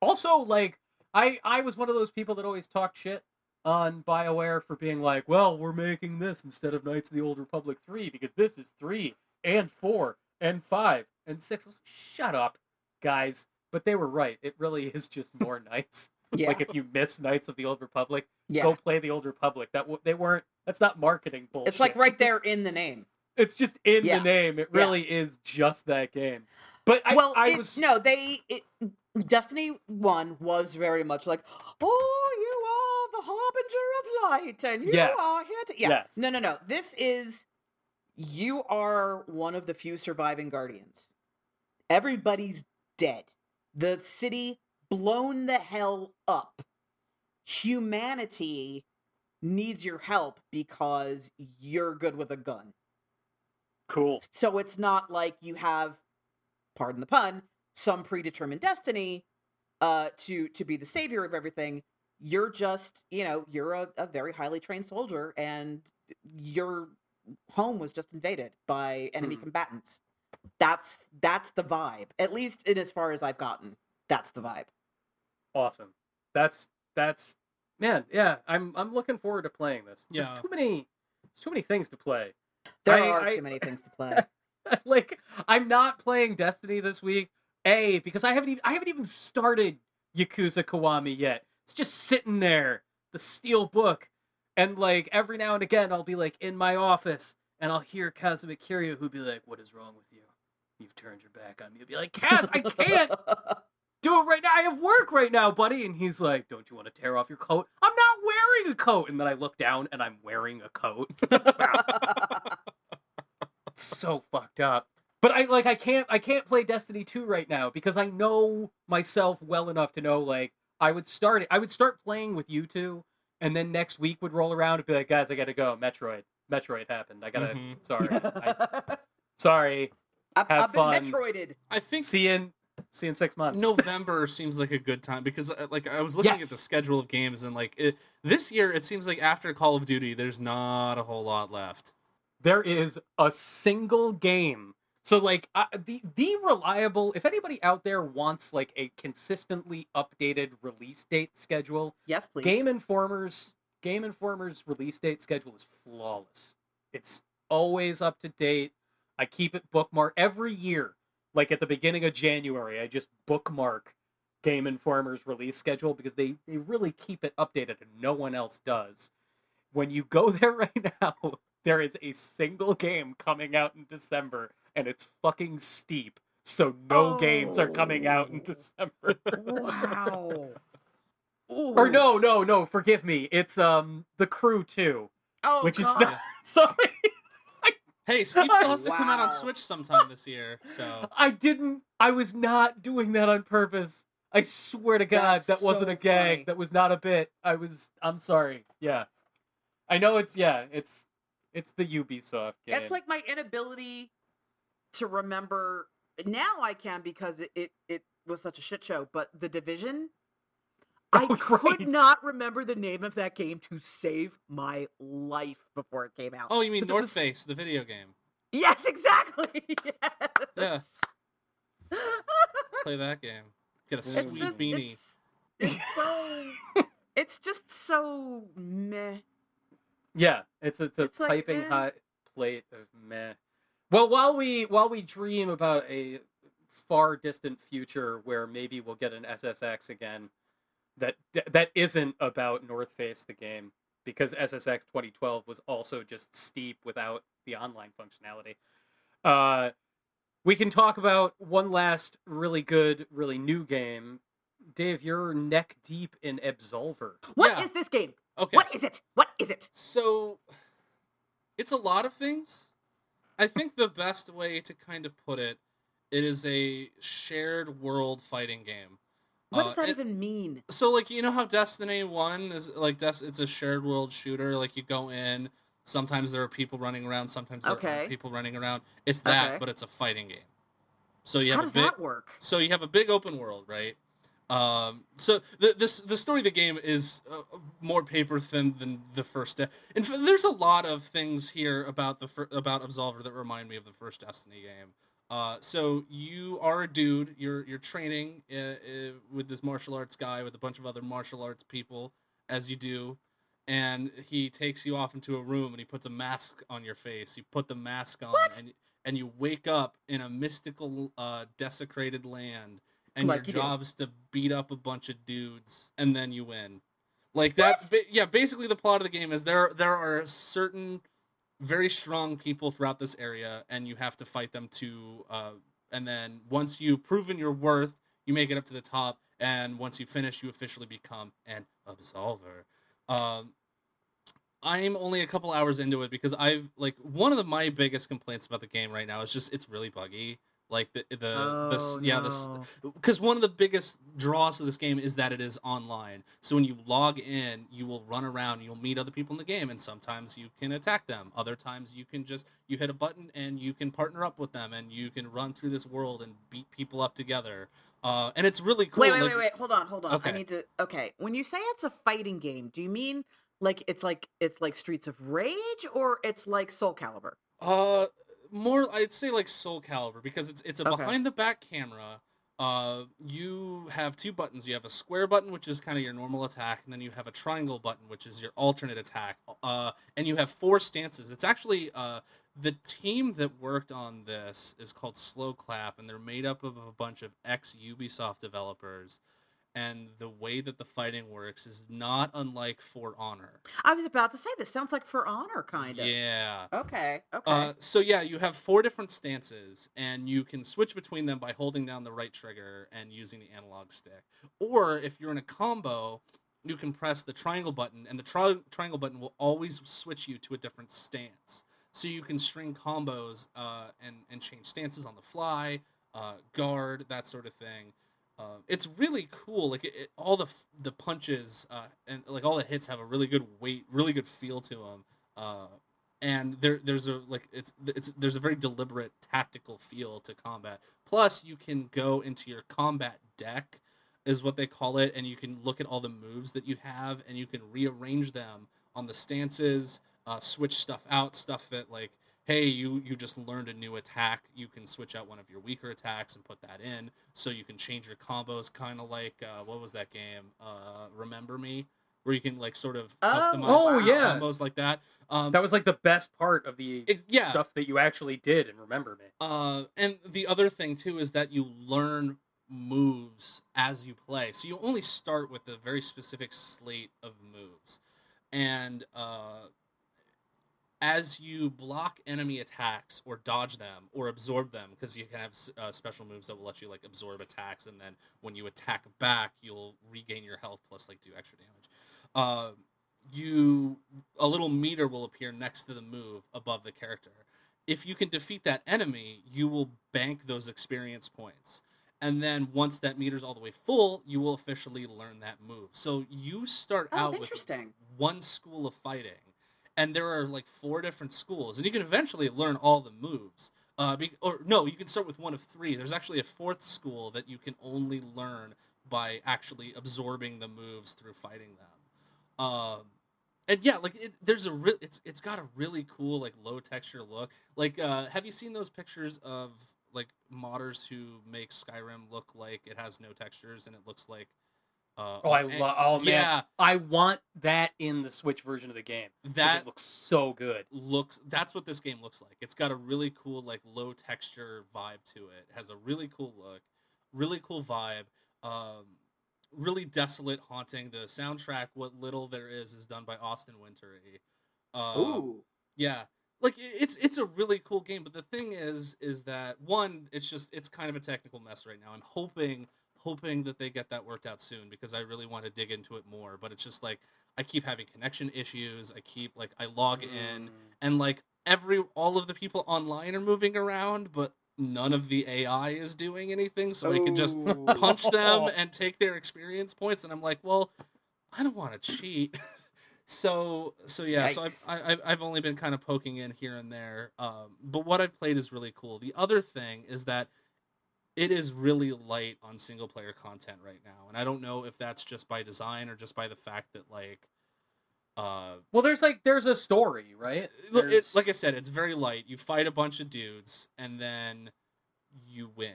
Also, like I I was one of those people that always talked shit on BioWare for being like, well, we're making this instead of Knights of the Old Republic 3 because this is 3 and 4 and 5 and 6. I was like, Shut up, guys. But they were right. It really is just more Knights. yeah, Like if you miss Knights of the Old Republic, yeah. go play the Old Republic. That w- they weren't. That's not marketing bullshit. It's like right there in the name. It's just in Yeah. the name. It really is just that game. But I, well, I it- was no, they it, Destiny One was very much like, oh, you are the harbinger of light, and you Yes. are here to. Yeah, Yes. no, no, no. This is you are one of the few surviving guardians. Everybody's dead. The city blown the hell up. Humanity needs your help because you're good with a gun. Cool. So it's not like you have, pardon the pun, some predetermined destiny uh, to to be the savior of everything. You're just, you know, you're a, a very highly trained soldier, and your home was just invaded by enemy Hmm. combatants. That's that's the vibe. At least in as far as I've gotten, that's the vibe. Awesome. That's that's man. Yeah, I'm I'm looking forward to playing this. There's Yeah. too many. There's too many things to play. There I- are I- too many things to play. like I'm not playing Destiny this week. A because I haven't even I haven't even started Yakuza Kiwami yet. It's just sitting there, the steel book, and like every now and again I'll be like in my office and I'll hear Kazuma Kiryu who'd be like, "What is wrong with you? You've turned your back on me." I'll be like, "Kaz, I can't do it right now. I have work right now, buddy." And he's like, "Don't you want to tear off your coat?" I'm not wearing a coat. And then I look down and I'm wearing a coat. so fucked up. But I like I can't I can't play Destiny 2 right now because I know myself well enough to know like I would start it I would start playing with you two and then next week would roll around and be like guys I got to go Metroid Metroid happened I got to Mhm. sorry I, sorry I've, Have I've been. Metroided. I think see you in see you in 6 months. November seems like a good time because uh, like I was looking Yes. at the schedule of games and like it, this year it seems like after Call of Duty there's not a whole lot left. there is a single game so like uh, the the reliable if anybody out there wants like a consistently updated release date schedule Yes, please. Game Informer's Game Informer's release date schedule is flawless. It's always up to date. I keep it bookmarked every year. Like at the beginning of January, I just bookmark Game Informer's release schedule because they, they really keep it updated and no one else does. When you go there right now, there is a single game coming out in December and it's fucking steep. So no games are coming out in Oh. December. wow. Or no, no, no, forgive me. It's um The Crew 2, Oh, which is not sorry. Hey, Steve still has to come out on Switch sometime this year. So I didn't I was not doing that on purpose. I swear to God, That's that wasn't so a gag. funny. That was not a bit. I was I'm sorry. Yeah. I know it's yeah, it's it's the Ubisoft game. It's like my inability to remember. Now I can because it, it, it was such a shit show. But the division, I Oh, could great. not remember the name of that game to save my life before it came out. Oh, you mean it North was- Face, the video game. Yes, exactly. Yes. Play that game. Get a It's sweet just- beanie. It's, it's so. it's just so meh. Yeah, it's it's a It's like, piping eh. hot plate of meh. Well, while we while we dream about a far distant future where maybe we'll get an SSX again, that that isn't about North Face the game because SSX 2012 was also just steep without the online functionality. Uh, we can talk about one last really good, really new game. Dave, you're neck deep in Absolver. What is Yeah. this game? Okay. What is it? What is it? So it's a lot of things. I think the best way to kind of put it, it is a shared world fighting game. What Uh, does that it- even mean? So like you know how Destiny 1 is like Des- it's a shared world shooter like you go in sometimes there are people running around sometimes there Okay. aren't people running around it's that Okay. but it's a fighting game. So you How have does a big that work? so you have a big open world, right? Um, so the this the story of the game is uh, more paper thin than the first. De- and f- there's a lot of things here about the fir- about Absolver that remind me of the first Destiny game. Uh, so you are a dude. You're you're training uh, uh, with this martial arts guy with a bunch of other martial arts people, as you do. And he takes you off into a room and he puts a mask on your face. You put the mask on What? and and you wake up in a mystical, uh, desecrated land, and Like you your do. to beat up a bunch of dudes, and then you win. Like that. Ba- yeah, basically the plot of the game is there. There are certain very strong people throughout this area, and you have to fight them to. Uh, and then once you've proven your worth, you make it up to the top, and once you finish, you officially become an absolver. Um, I'm only a couple hours into it because I've like one of the my biggest complaints about the game right now is just it's really buggy. Like the the oh, the yeah this because one of the biggest draws of this game is that it is online. So when you log in, you will run around, you'll meet other people in the game, and sometimes you can attack them. Other times you can just you hit a button and you can partner up with them, and you can run through this world and beat people up together. Uh, and it's really cool. Wait, wait, like- wait, wait. Hold on, hold on. Okay. I need to. Okay, when you say it's a fighting game, do you mean like it's like it's like Streets of Rage or it's like Soul Calibur? Uh, more I'd say like Soul Calibur because it's it's a Okay. behind the back camera. Uh, you have two buttons. You have a square button, which is kind of your normal attack, and then you have a triangle button, which is your alternate attack. Uh, and you have four stances. It's actually uh the team that worked on this is called Sloclap, and they're made up of a bunch of ex Ubisoft developers. And the way that the fighting works is not unlike For Honor. I was about to say this sounds like For Honor, kind of. Yeah. Okay. Okay. Uh, so yeah, you have four different stances, and you can switch between them by holding down the right trigger and using the analog stick. Or if you're in a combo, you can press the triangle button, and the tri- triangle button will always switch you to a different stance. So you can string combos uh, and and change stances on the fly, uh, guard that sort of thing. Uh, it's really cool. Like it, it, all the the punches uh, and like all the hits have a really good weight, really good feel to them. Uh, and there there's a like it's it's there's a very deliberate tactical feel to combat. Plus, you can go into your combat deck, is what they call it, and you can look at all the moves that you have, and you can rearrange them on the stances, uh, switch stuff out, stuff that like hey you you just learned a new attack you can switch out one of your weaker attacks and put that in so you can change your combos kind of like uh, what was that game uh, remember me where you can like sort of Oh, customize Oh, yeah. combos like that um, That was like the best part of the yeah. stuff that you actually did and remember me. Uh, and the other thing too is that you learn moves as you play. So you only start with a very specific slate of moves, and uh, as you block enemy attacks or dodge them or absorb them, because you can have uh, special moves that will let you like absorb attacks, and then when you attack back, you'll regain your health plus like do extra damage. Uh, you a little meter will appear next to the move above the character if you can defeat that enemy, you will bank those experience points. And then once that meter's all the way full, you will officially learn that move. So you start oh, out with one school of fighting, and there are like four different schools, and you can eventually learn all the moves. Uh, be- or no, you can start with one of three. There's actually a fourth school that you can only learn by actually absorbing the moves through fighting them. Um, and yeah, like it, there's a real it's it's got a really cool like low texture look. Like, uh, have you seen those pictures of like modders who make Skyrim look like it has no textures and it looks like uh, Oh, I eh, love. Oh man, yeah, I want that in the Switch version of the game. that it looks so good. looks that's what this game looks like it's got a really cool like low texture vibe to it. it has a really cool look really cool vibe um really desolate haunting the soundtrack what little there is is done by austin wintory uh, Ooh. yeah like it's it's a really cool game but the thing is is that one it's just it's kind of a technical mess right now i'm hoping hoping that they get that worked out soon because i really want to dig into it more but it's just like i keep having connection issues i keep like i log in Mm. and like every all of the people online are moving around but none of the ai is doing anything so i can just punch them and take their experience points and i'm like well i don't want to cheat. So so yeah so I've, I, I've i've only been kind of poking in here and there um but what i've played is really cool. The other thing is that it is really light on single player content right now and i don't know if that's just by design or just by the fact that like uh Well, there's like there's a story, right? It, like I said, it's very light. You fight a bunch of dudes, and then you win.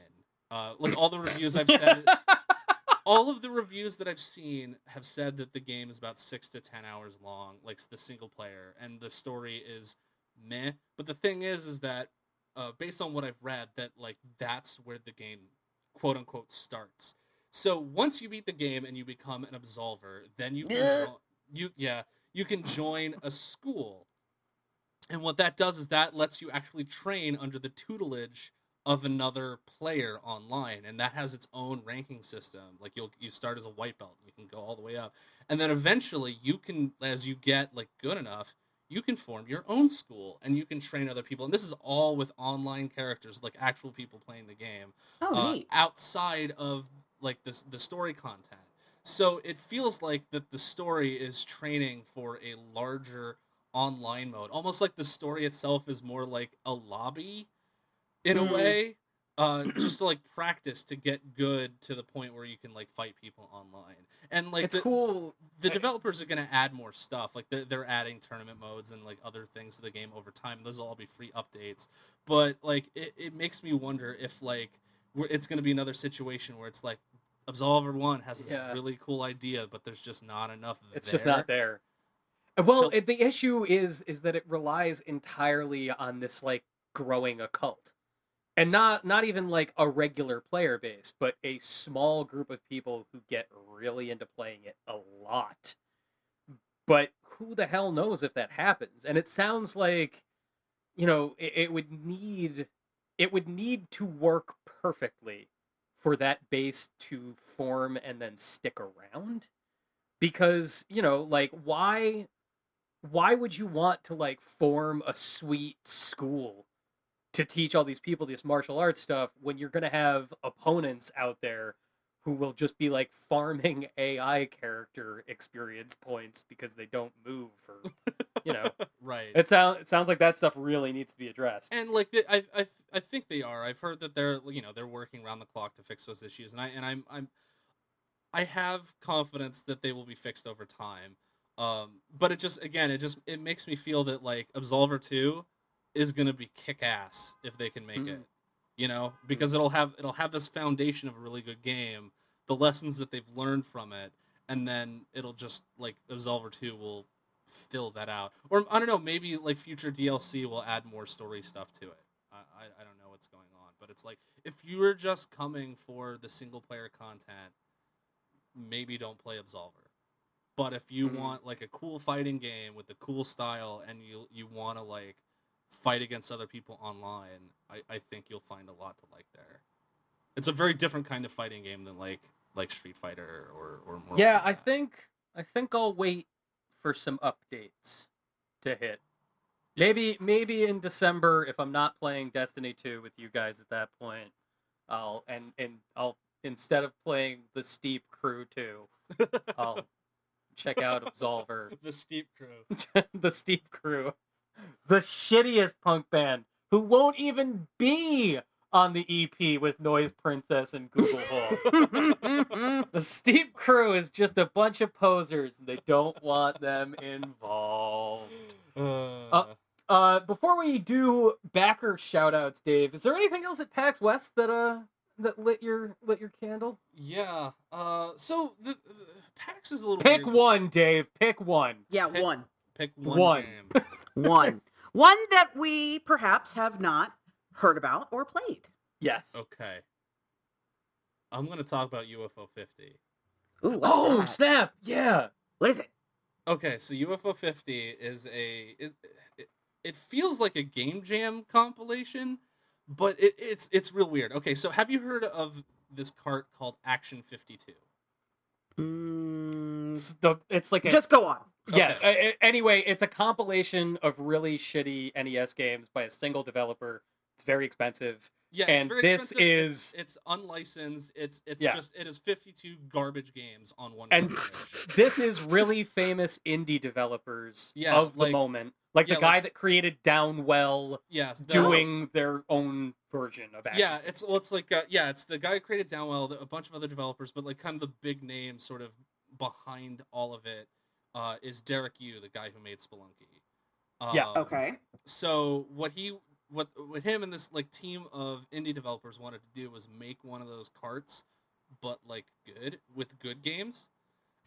Uh, like all the reviews I've said, all of the reviews that I've seen have said that the game is about six to ten hours long, like the single player, and the story is meh. But the thing is, is that uh, based on what I've read, that like that's where the game, quote unquote, starts. So once you beat the game and you become an absolver, then you can Yeah. jo- you yeah you can join a school, and what that does is that lets you actually train under the tutelage of another player online and that has its own ranking system like you'll you start as a white belt you can go all the way up and then eventually you can as you get like good enough you can form your own school and you can train other people. And this is all with online characters, like actual people playing the game, Oh, uh, neat. outside of like this the story content. So it feels like that the story is training for a larger online mode, almost like the story itself is more like a lobby in Mm. a way, uh, just to like practice to get good to the point where you can like fight people online. And like it's the, cool. the developers are going to add more stuff like they're, they're adding tournament modes and like other things to the game over time those will all be free updates but like it, it makes me wonder if like we're, it's going to be another situation where it's like absolver 1 has this Yeah. really cool idea but there's just not enough It's there. just not there. Uh, Well, So- it, the issue is is that it relies entirely on this like growing occult, and not not even like a regular player base, but a small group of people who get really into playing it a lot. But who the hell knows if that happens? And it sounds like, you know, it, it would need it would need to work perfectly for that base to form and then stick around because you know like why why would you want to like form a sweet school to teach all these people this martial arts stuff when you're going to have opponents out there who will just be like farming AI character experience points because they don't move or you know right it sounds it sounds like that stuff really needs to be addressed and like the, I, I I think they are. I've heard that they're you know they're working around the clock to fix those issues, and I and I'm I'm I have confidence that they will be fixed over time. Um, but it just again it just it makes me feel that like Absolver Two is gonna be kick ass if they can make Mhm. it, you know, because it'll have it'll have this foundation of a really good game, the lessons that they've learned from it, and then it'll just like Absolver Two will fill that out, or I don't know, maybe like future DLC will add more story stuff to it. I, I, I don't know what's going on, but it's like if you were just coming for the single player content, maybe don't play Absolver. But if you Mhm. want like a cool fighting game with a cool style and you you want to like fight against other people online, I, I think you'll find a lot to like there. It's a very different kind of fighting game than like like Street Fighter or or Mortal yeah i think i think i'll wait for some updates to hit. Maybe maybe in december if i'm not playing destiny 2 with you guys at that point i'll and and i'll instead of playing the steep crew 2 i'll check out absolver. The Steep Crew. the steep crew the shittiest punk band who won't even be on the ep with noise princess and google hole the steep crew is just a bunch of posers and they don't want them involved. Uh, Uh before we do backer shoutouts, Dave, is there anything else at PAX West that uh that lit your lit your candle? yeah. Uh, so the, the PAX is a little Pick weird. one, Dave. Pick one. yeah, Pick- one. Pick one, One. game. One. One that we perhaps have not heard about or played. Yes. Okay. I'm gonna talk about UFO 50. Ooh, Oh, that? snap. Yeah. What is it? Okay, so UFO 50 is a it, it, it feels like a game jam compilation, but it, it's it's real weird. Okay, so have you heard of this cart called Action 52? Mm, It's, the, it's like a just go on. Yes. Okay. a- anyway, it's a compilation of really shitty NES games by a single developer. It's very expensive. Yeah, And it's very this expensive. It's- is- it's, unlicensed. It's it's Yeah. just it is 52 garbage games on one And this is really famous indie developers Yeah, of the like- moment. Like yeah, the guy like- that created Downwell yes, the- doing their own version of Action. Yeah, it's well, it's like uh, yeah, it's the guy who created Downwell, the- a bunch of other developers, but like kind of the big name sort of behind all of it uh, is Derek Yu, the guy who made Spelunky. Yeah. Um, Okay. So what he what what him and this like team of indie developers wanted to do was make one of those carts, but like good with good games.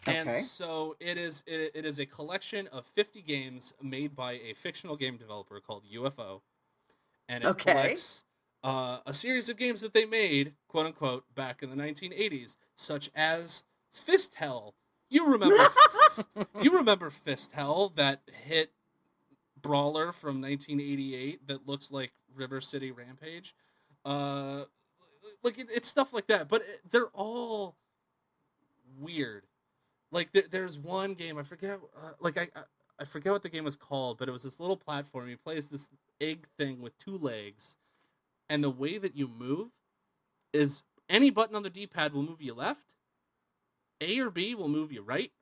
And so it is it, it is a collection of 50 games made by a fictional game developer called UFO. And it Okay. collects uh, a series of games that they made, quote unquote, back in the 1980s, such as Fist Hell. You remember you remember Fist Hell, that hit brawler from 1988 that looks like River City Rampage. Uh, like it, it's stuff like that, but it, they're all weird. Like there, there's one game I forget. Uh, like I, I I forget what the game was called, but it was this little platform. You play as this egg thing with two legs, and the way that you move is any button on the D-pad will move you left, A or B will move you right,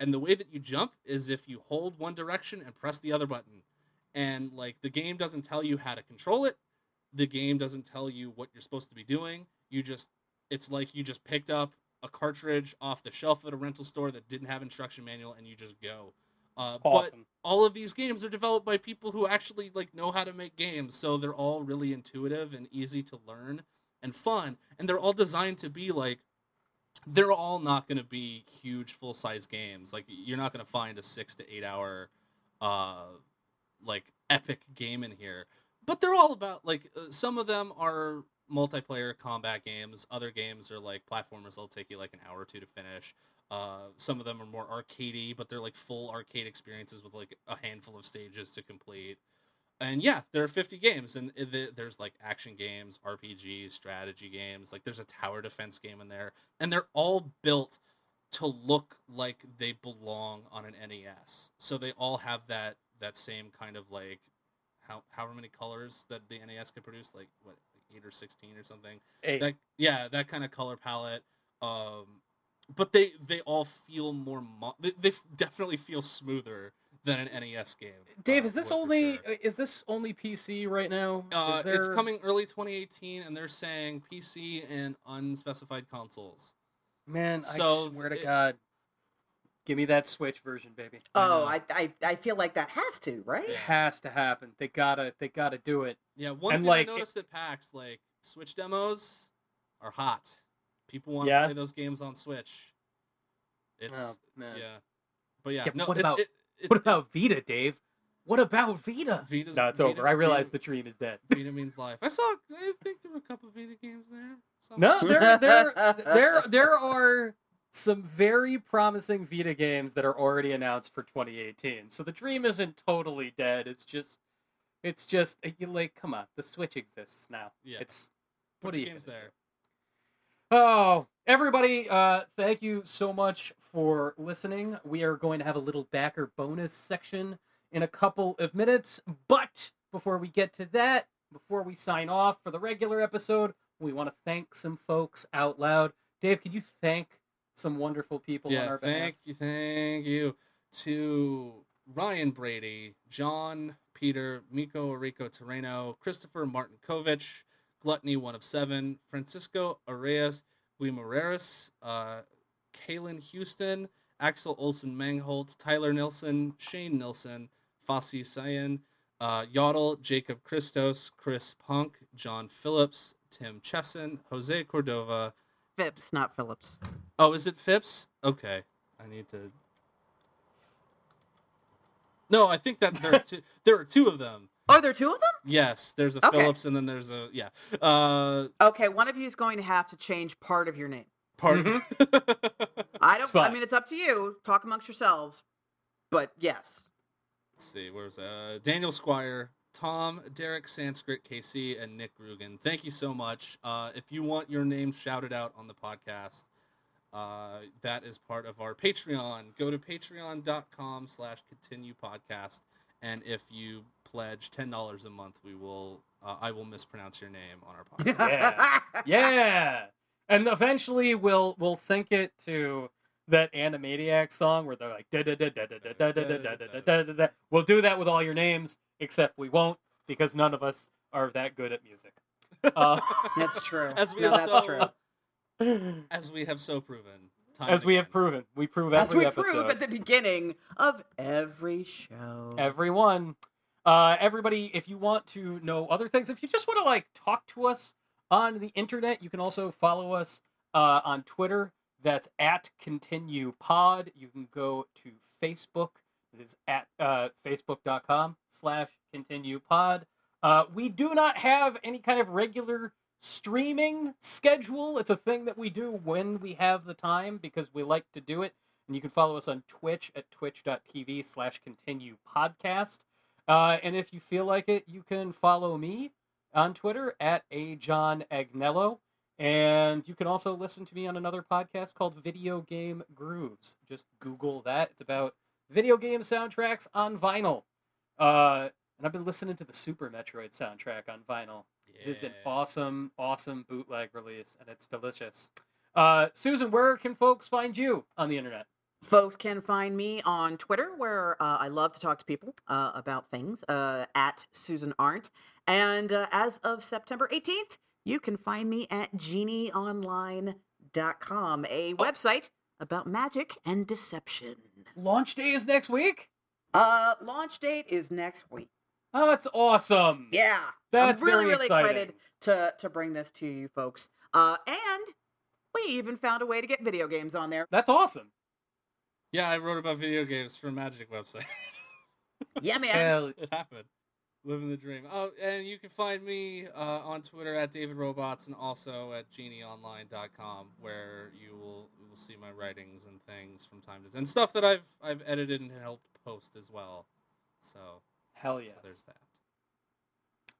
and the way that you jump is if you hold one direction and press the other button. And like the game doesn't tell you how to control it. The game doesn't tell you what you're supposed to be doing. You just it's like you just picked up a cartridge off the shelf at a rental store that didn't have instruction manual and you just go. Uh, But all of these games are developed by people who actually like know how to make games, so they're all really intuitive and easy to learn and fun, and they're all designed to be like they're all not going to be huge full size games. Like you're not going to find a 6 to 8 hour uh like epic game in here. But they're all about like uh, some of them are multiplayer combat games, other games are like platformers that'll take you like an hour or two to finish. Uh, some of them are more arcadey, but they're like full arcade experiences with like a handful of stages to complete. And yeah, there are 50 games, and the- there's like action games, RPGs, strategy games. Like there's a tower defense game in there, and they're all built to look like they belong on an NES. So they all have that that same kind of like how however many colors that the NES could produce, like what like eight or 16 or something Hey, that yeah that kind of color palette um but they they all feel more mo- they, they definitely feel smoother than an nes game Dave, uh, is this only sure. is this only PC right now? uh, Is it's coming early 2018 and they're saying pc and unspecified consoles Man, so I swear to it- God, give me that Switch version, baby. Oh. I, I I feel like that has to, right? It has to happen. They gotta they gotta do it. yeah one And, thing like, i noticed at pax like switch demos are hot people want Yeah? to play those games on switch it's oh man. yeah but yeah, Yeah, no what it- about- it, it's What about Vita, Dave? What about Vita? Vita's, No, it's Vita- over. I realize Vita- the dream is dead. Vita means life. I saw. I think there were a couple Vita games there. Some- No, there, there, there, there are some very promising Vita games that are already announced for 2018. So the dream isn't totally dead. It's just, it's just you like, come on, the Switch exists now. Yeah. It's Put what are your you games gonna there. Oh, everybody, uh, thank you so much for listening. We are going to have a little backer bonus section in a couple of minutes. But before we get to that, before we sign off for the regular episode, we want to thank some folks out loud. Dave, could you thank some wonderful people on Yeah, our behalf? thank you, thank you to Ryan Brady, John Peter, Miko Rico Terreno, Christopher Martinkovich, Gluttony One of Seven, Francisco Arias Guimaraes, uh, Kaylin Houston, Axel Olsen Mangholt, Tyler Nilsson, Shane Nilsson, Fassi Sayan, uh, Yodel, Jacob Christos, Chris Punk, John Phillips, Tim Chesson, Jose Cordova. Phipps, not Phillips. Oh, is it Phipps? Okay, I need to. No, I think that there are two. there are two of them. Oh, there two of them. Yes, there's a Okay. Phillips and then there's a yeah. Uh, Okay, one of you is going to have to change part of your name. part. I don't. I mean, it's up to you. Talk amongst yourselves. But yes, Let's see, where's uh Daniel Squire, Tom, Derek Sanskrit, KC, and Nick Rugen. Thank you so much. Uh, if you want your name shouted out on the podcast, uh, that is part of our Patreon. Go to patreon.com slash continue podcast. And if you pledge ten dollars a month, we will uh, I will mispronounce your name on our podcast. Yeah. yeah, and eventually we'll we'll sync it to that Animaniac song where they're like da da da da da da da da da da da da da da. We'll do that with all your names, except we won't because none of us are that good at music. Uh, that's true. As we no, have that's so true. as we have so proven. Time as and we have again. proven, we prove As every we episode. prove at the beginning of every show. everyone uh everybody if you want to know other things if you just want to like talk to us on the internet you can also follow us uh on twitter. That's at continue pod you can go to facebook. It is at uh facebook.com slash continue pod uh we do not have any kind of regular streaming schedule. It's a thing that we do when we have the time because we like to do it. And you can follow us on Twitch at twitch.tv slash continue podcast. Uh, and if you feel like it, you can follow me on Twitter at a John Agnello. And you can also listen to me on another podcast called Video Game Grooves. Just Google that. It's about video game soundtracks on vinyl. Uh, and I've been listening to the Super Metroid soundtrack on vinyl. It is an awesome, awesome bootleg release, and it's delicious. Uh, Susan, where can folks find you on the internet? Folks can find me on Twitter, where uh, I love to talk to people uh, about things, uh, at Susan Arendt. And uh, as of September 18th, you can find me at genieonline.com, a website about magic and deception. Launch day is next week. Uh, launch date is next week. Oh, that's awesome. Yeah, That's I'm really, really exciting. excited to to bring this to you folks. Uh, and we even found a way to get video games on there. That's awesome. Yeah, I wrote about video games for a Magic website. Yeah, man. Hell, it happened. Living the dream. Oh, and you can find me uh, on Twitter at David Robots and also at genieonline.com where you will you will see my writings and things from time to time and stuff that I've I've edited and helped post as well. So, hell yeah. so there's that.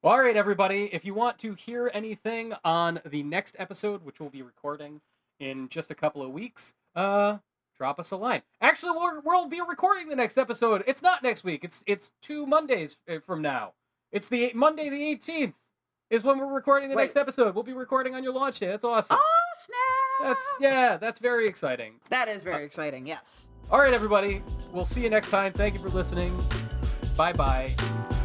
Well, all right, everybody. If you want to hear anything on the next episode, which we'll be recording in just a couple of weeks, uh, drop us a line. Actually, we'll, we'll be recording the next episode. It's not next week. It's it's two Mondays uh, from now. It's the Monday the eighteenth is when we're recording the Wait. next episode. We'll be recording on your launch day. That's awesome. Oh snap! That's yeah, that's very exciting. That is very exciting. Yes. All right, everybody. We'll see you next time. Thank you for listening. Bye bye.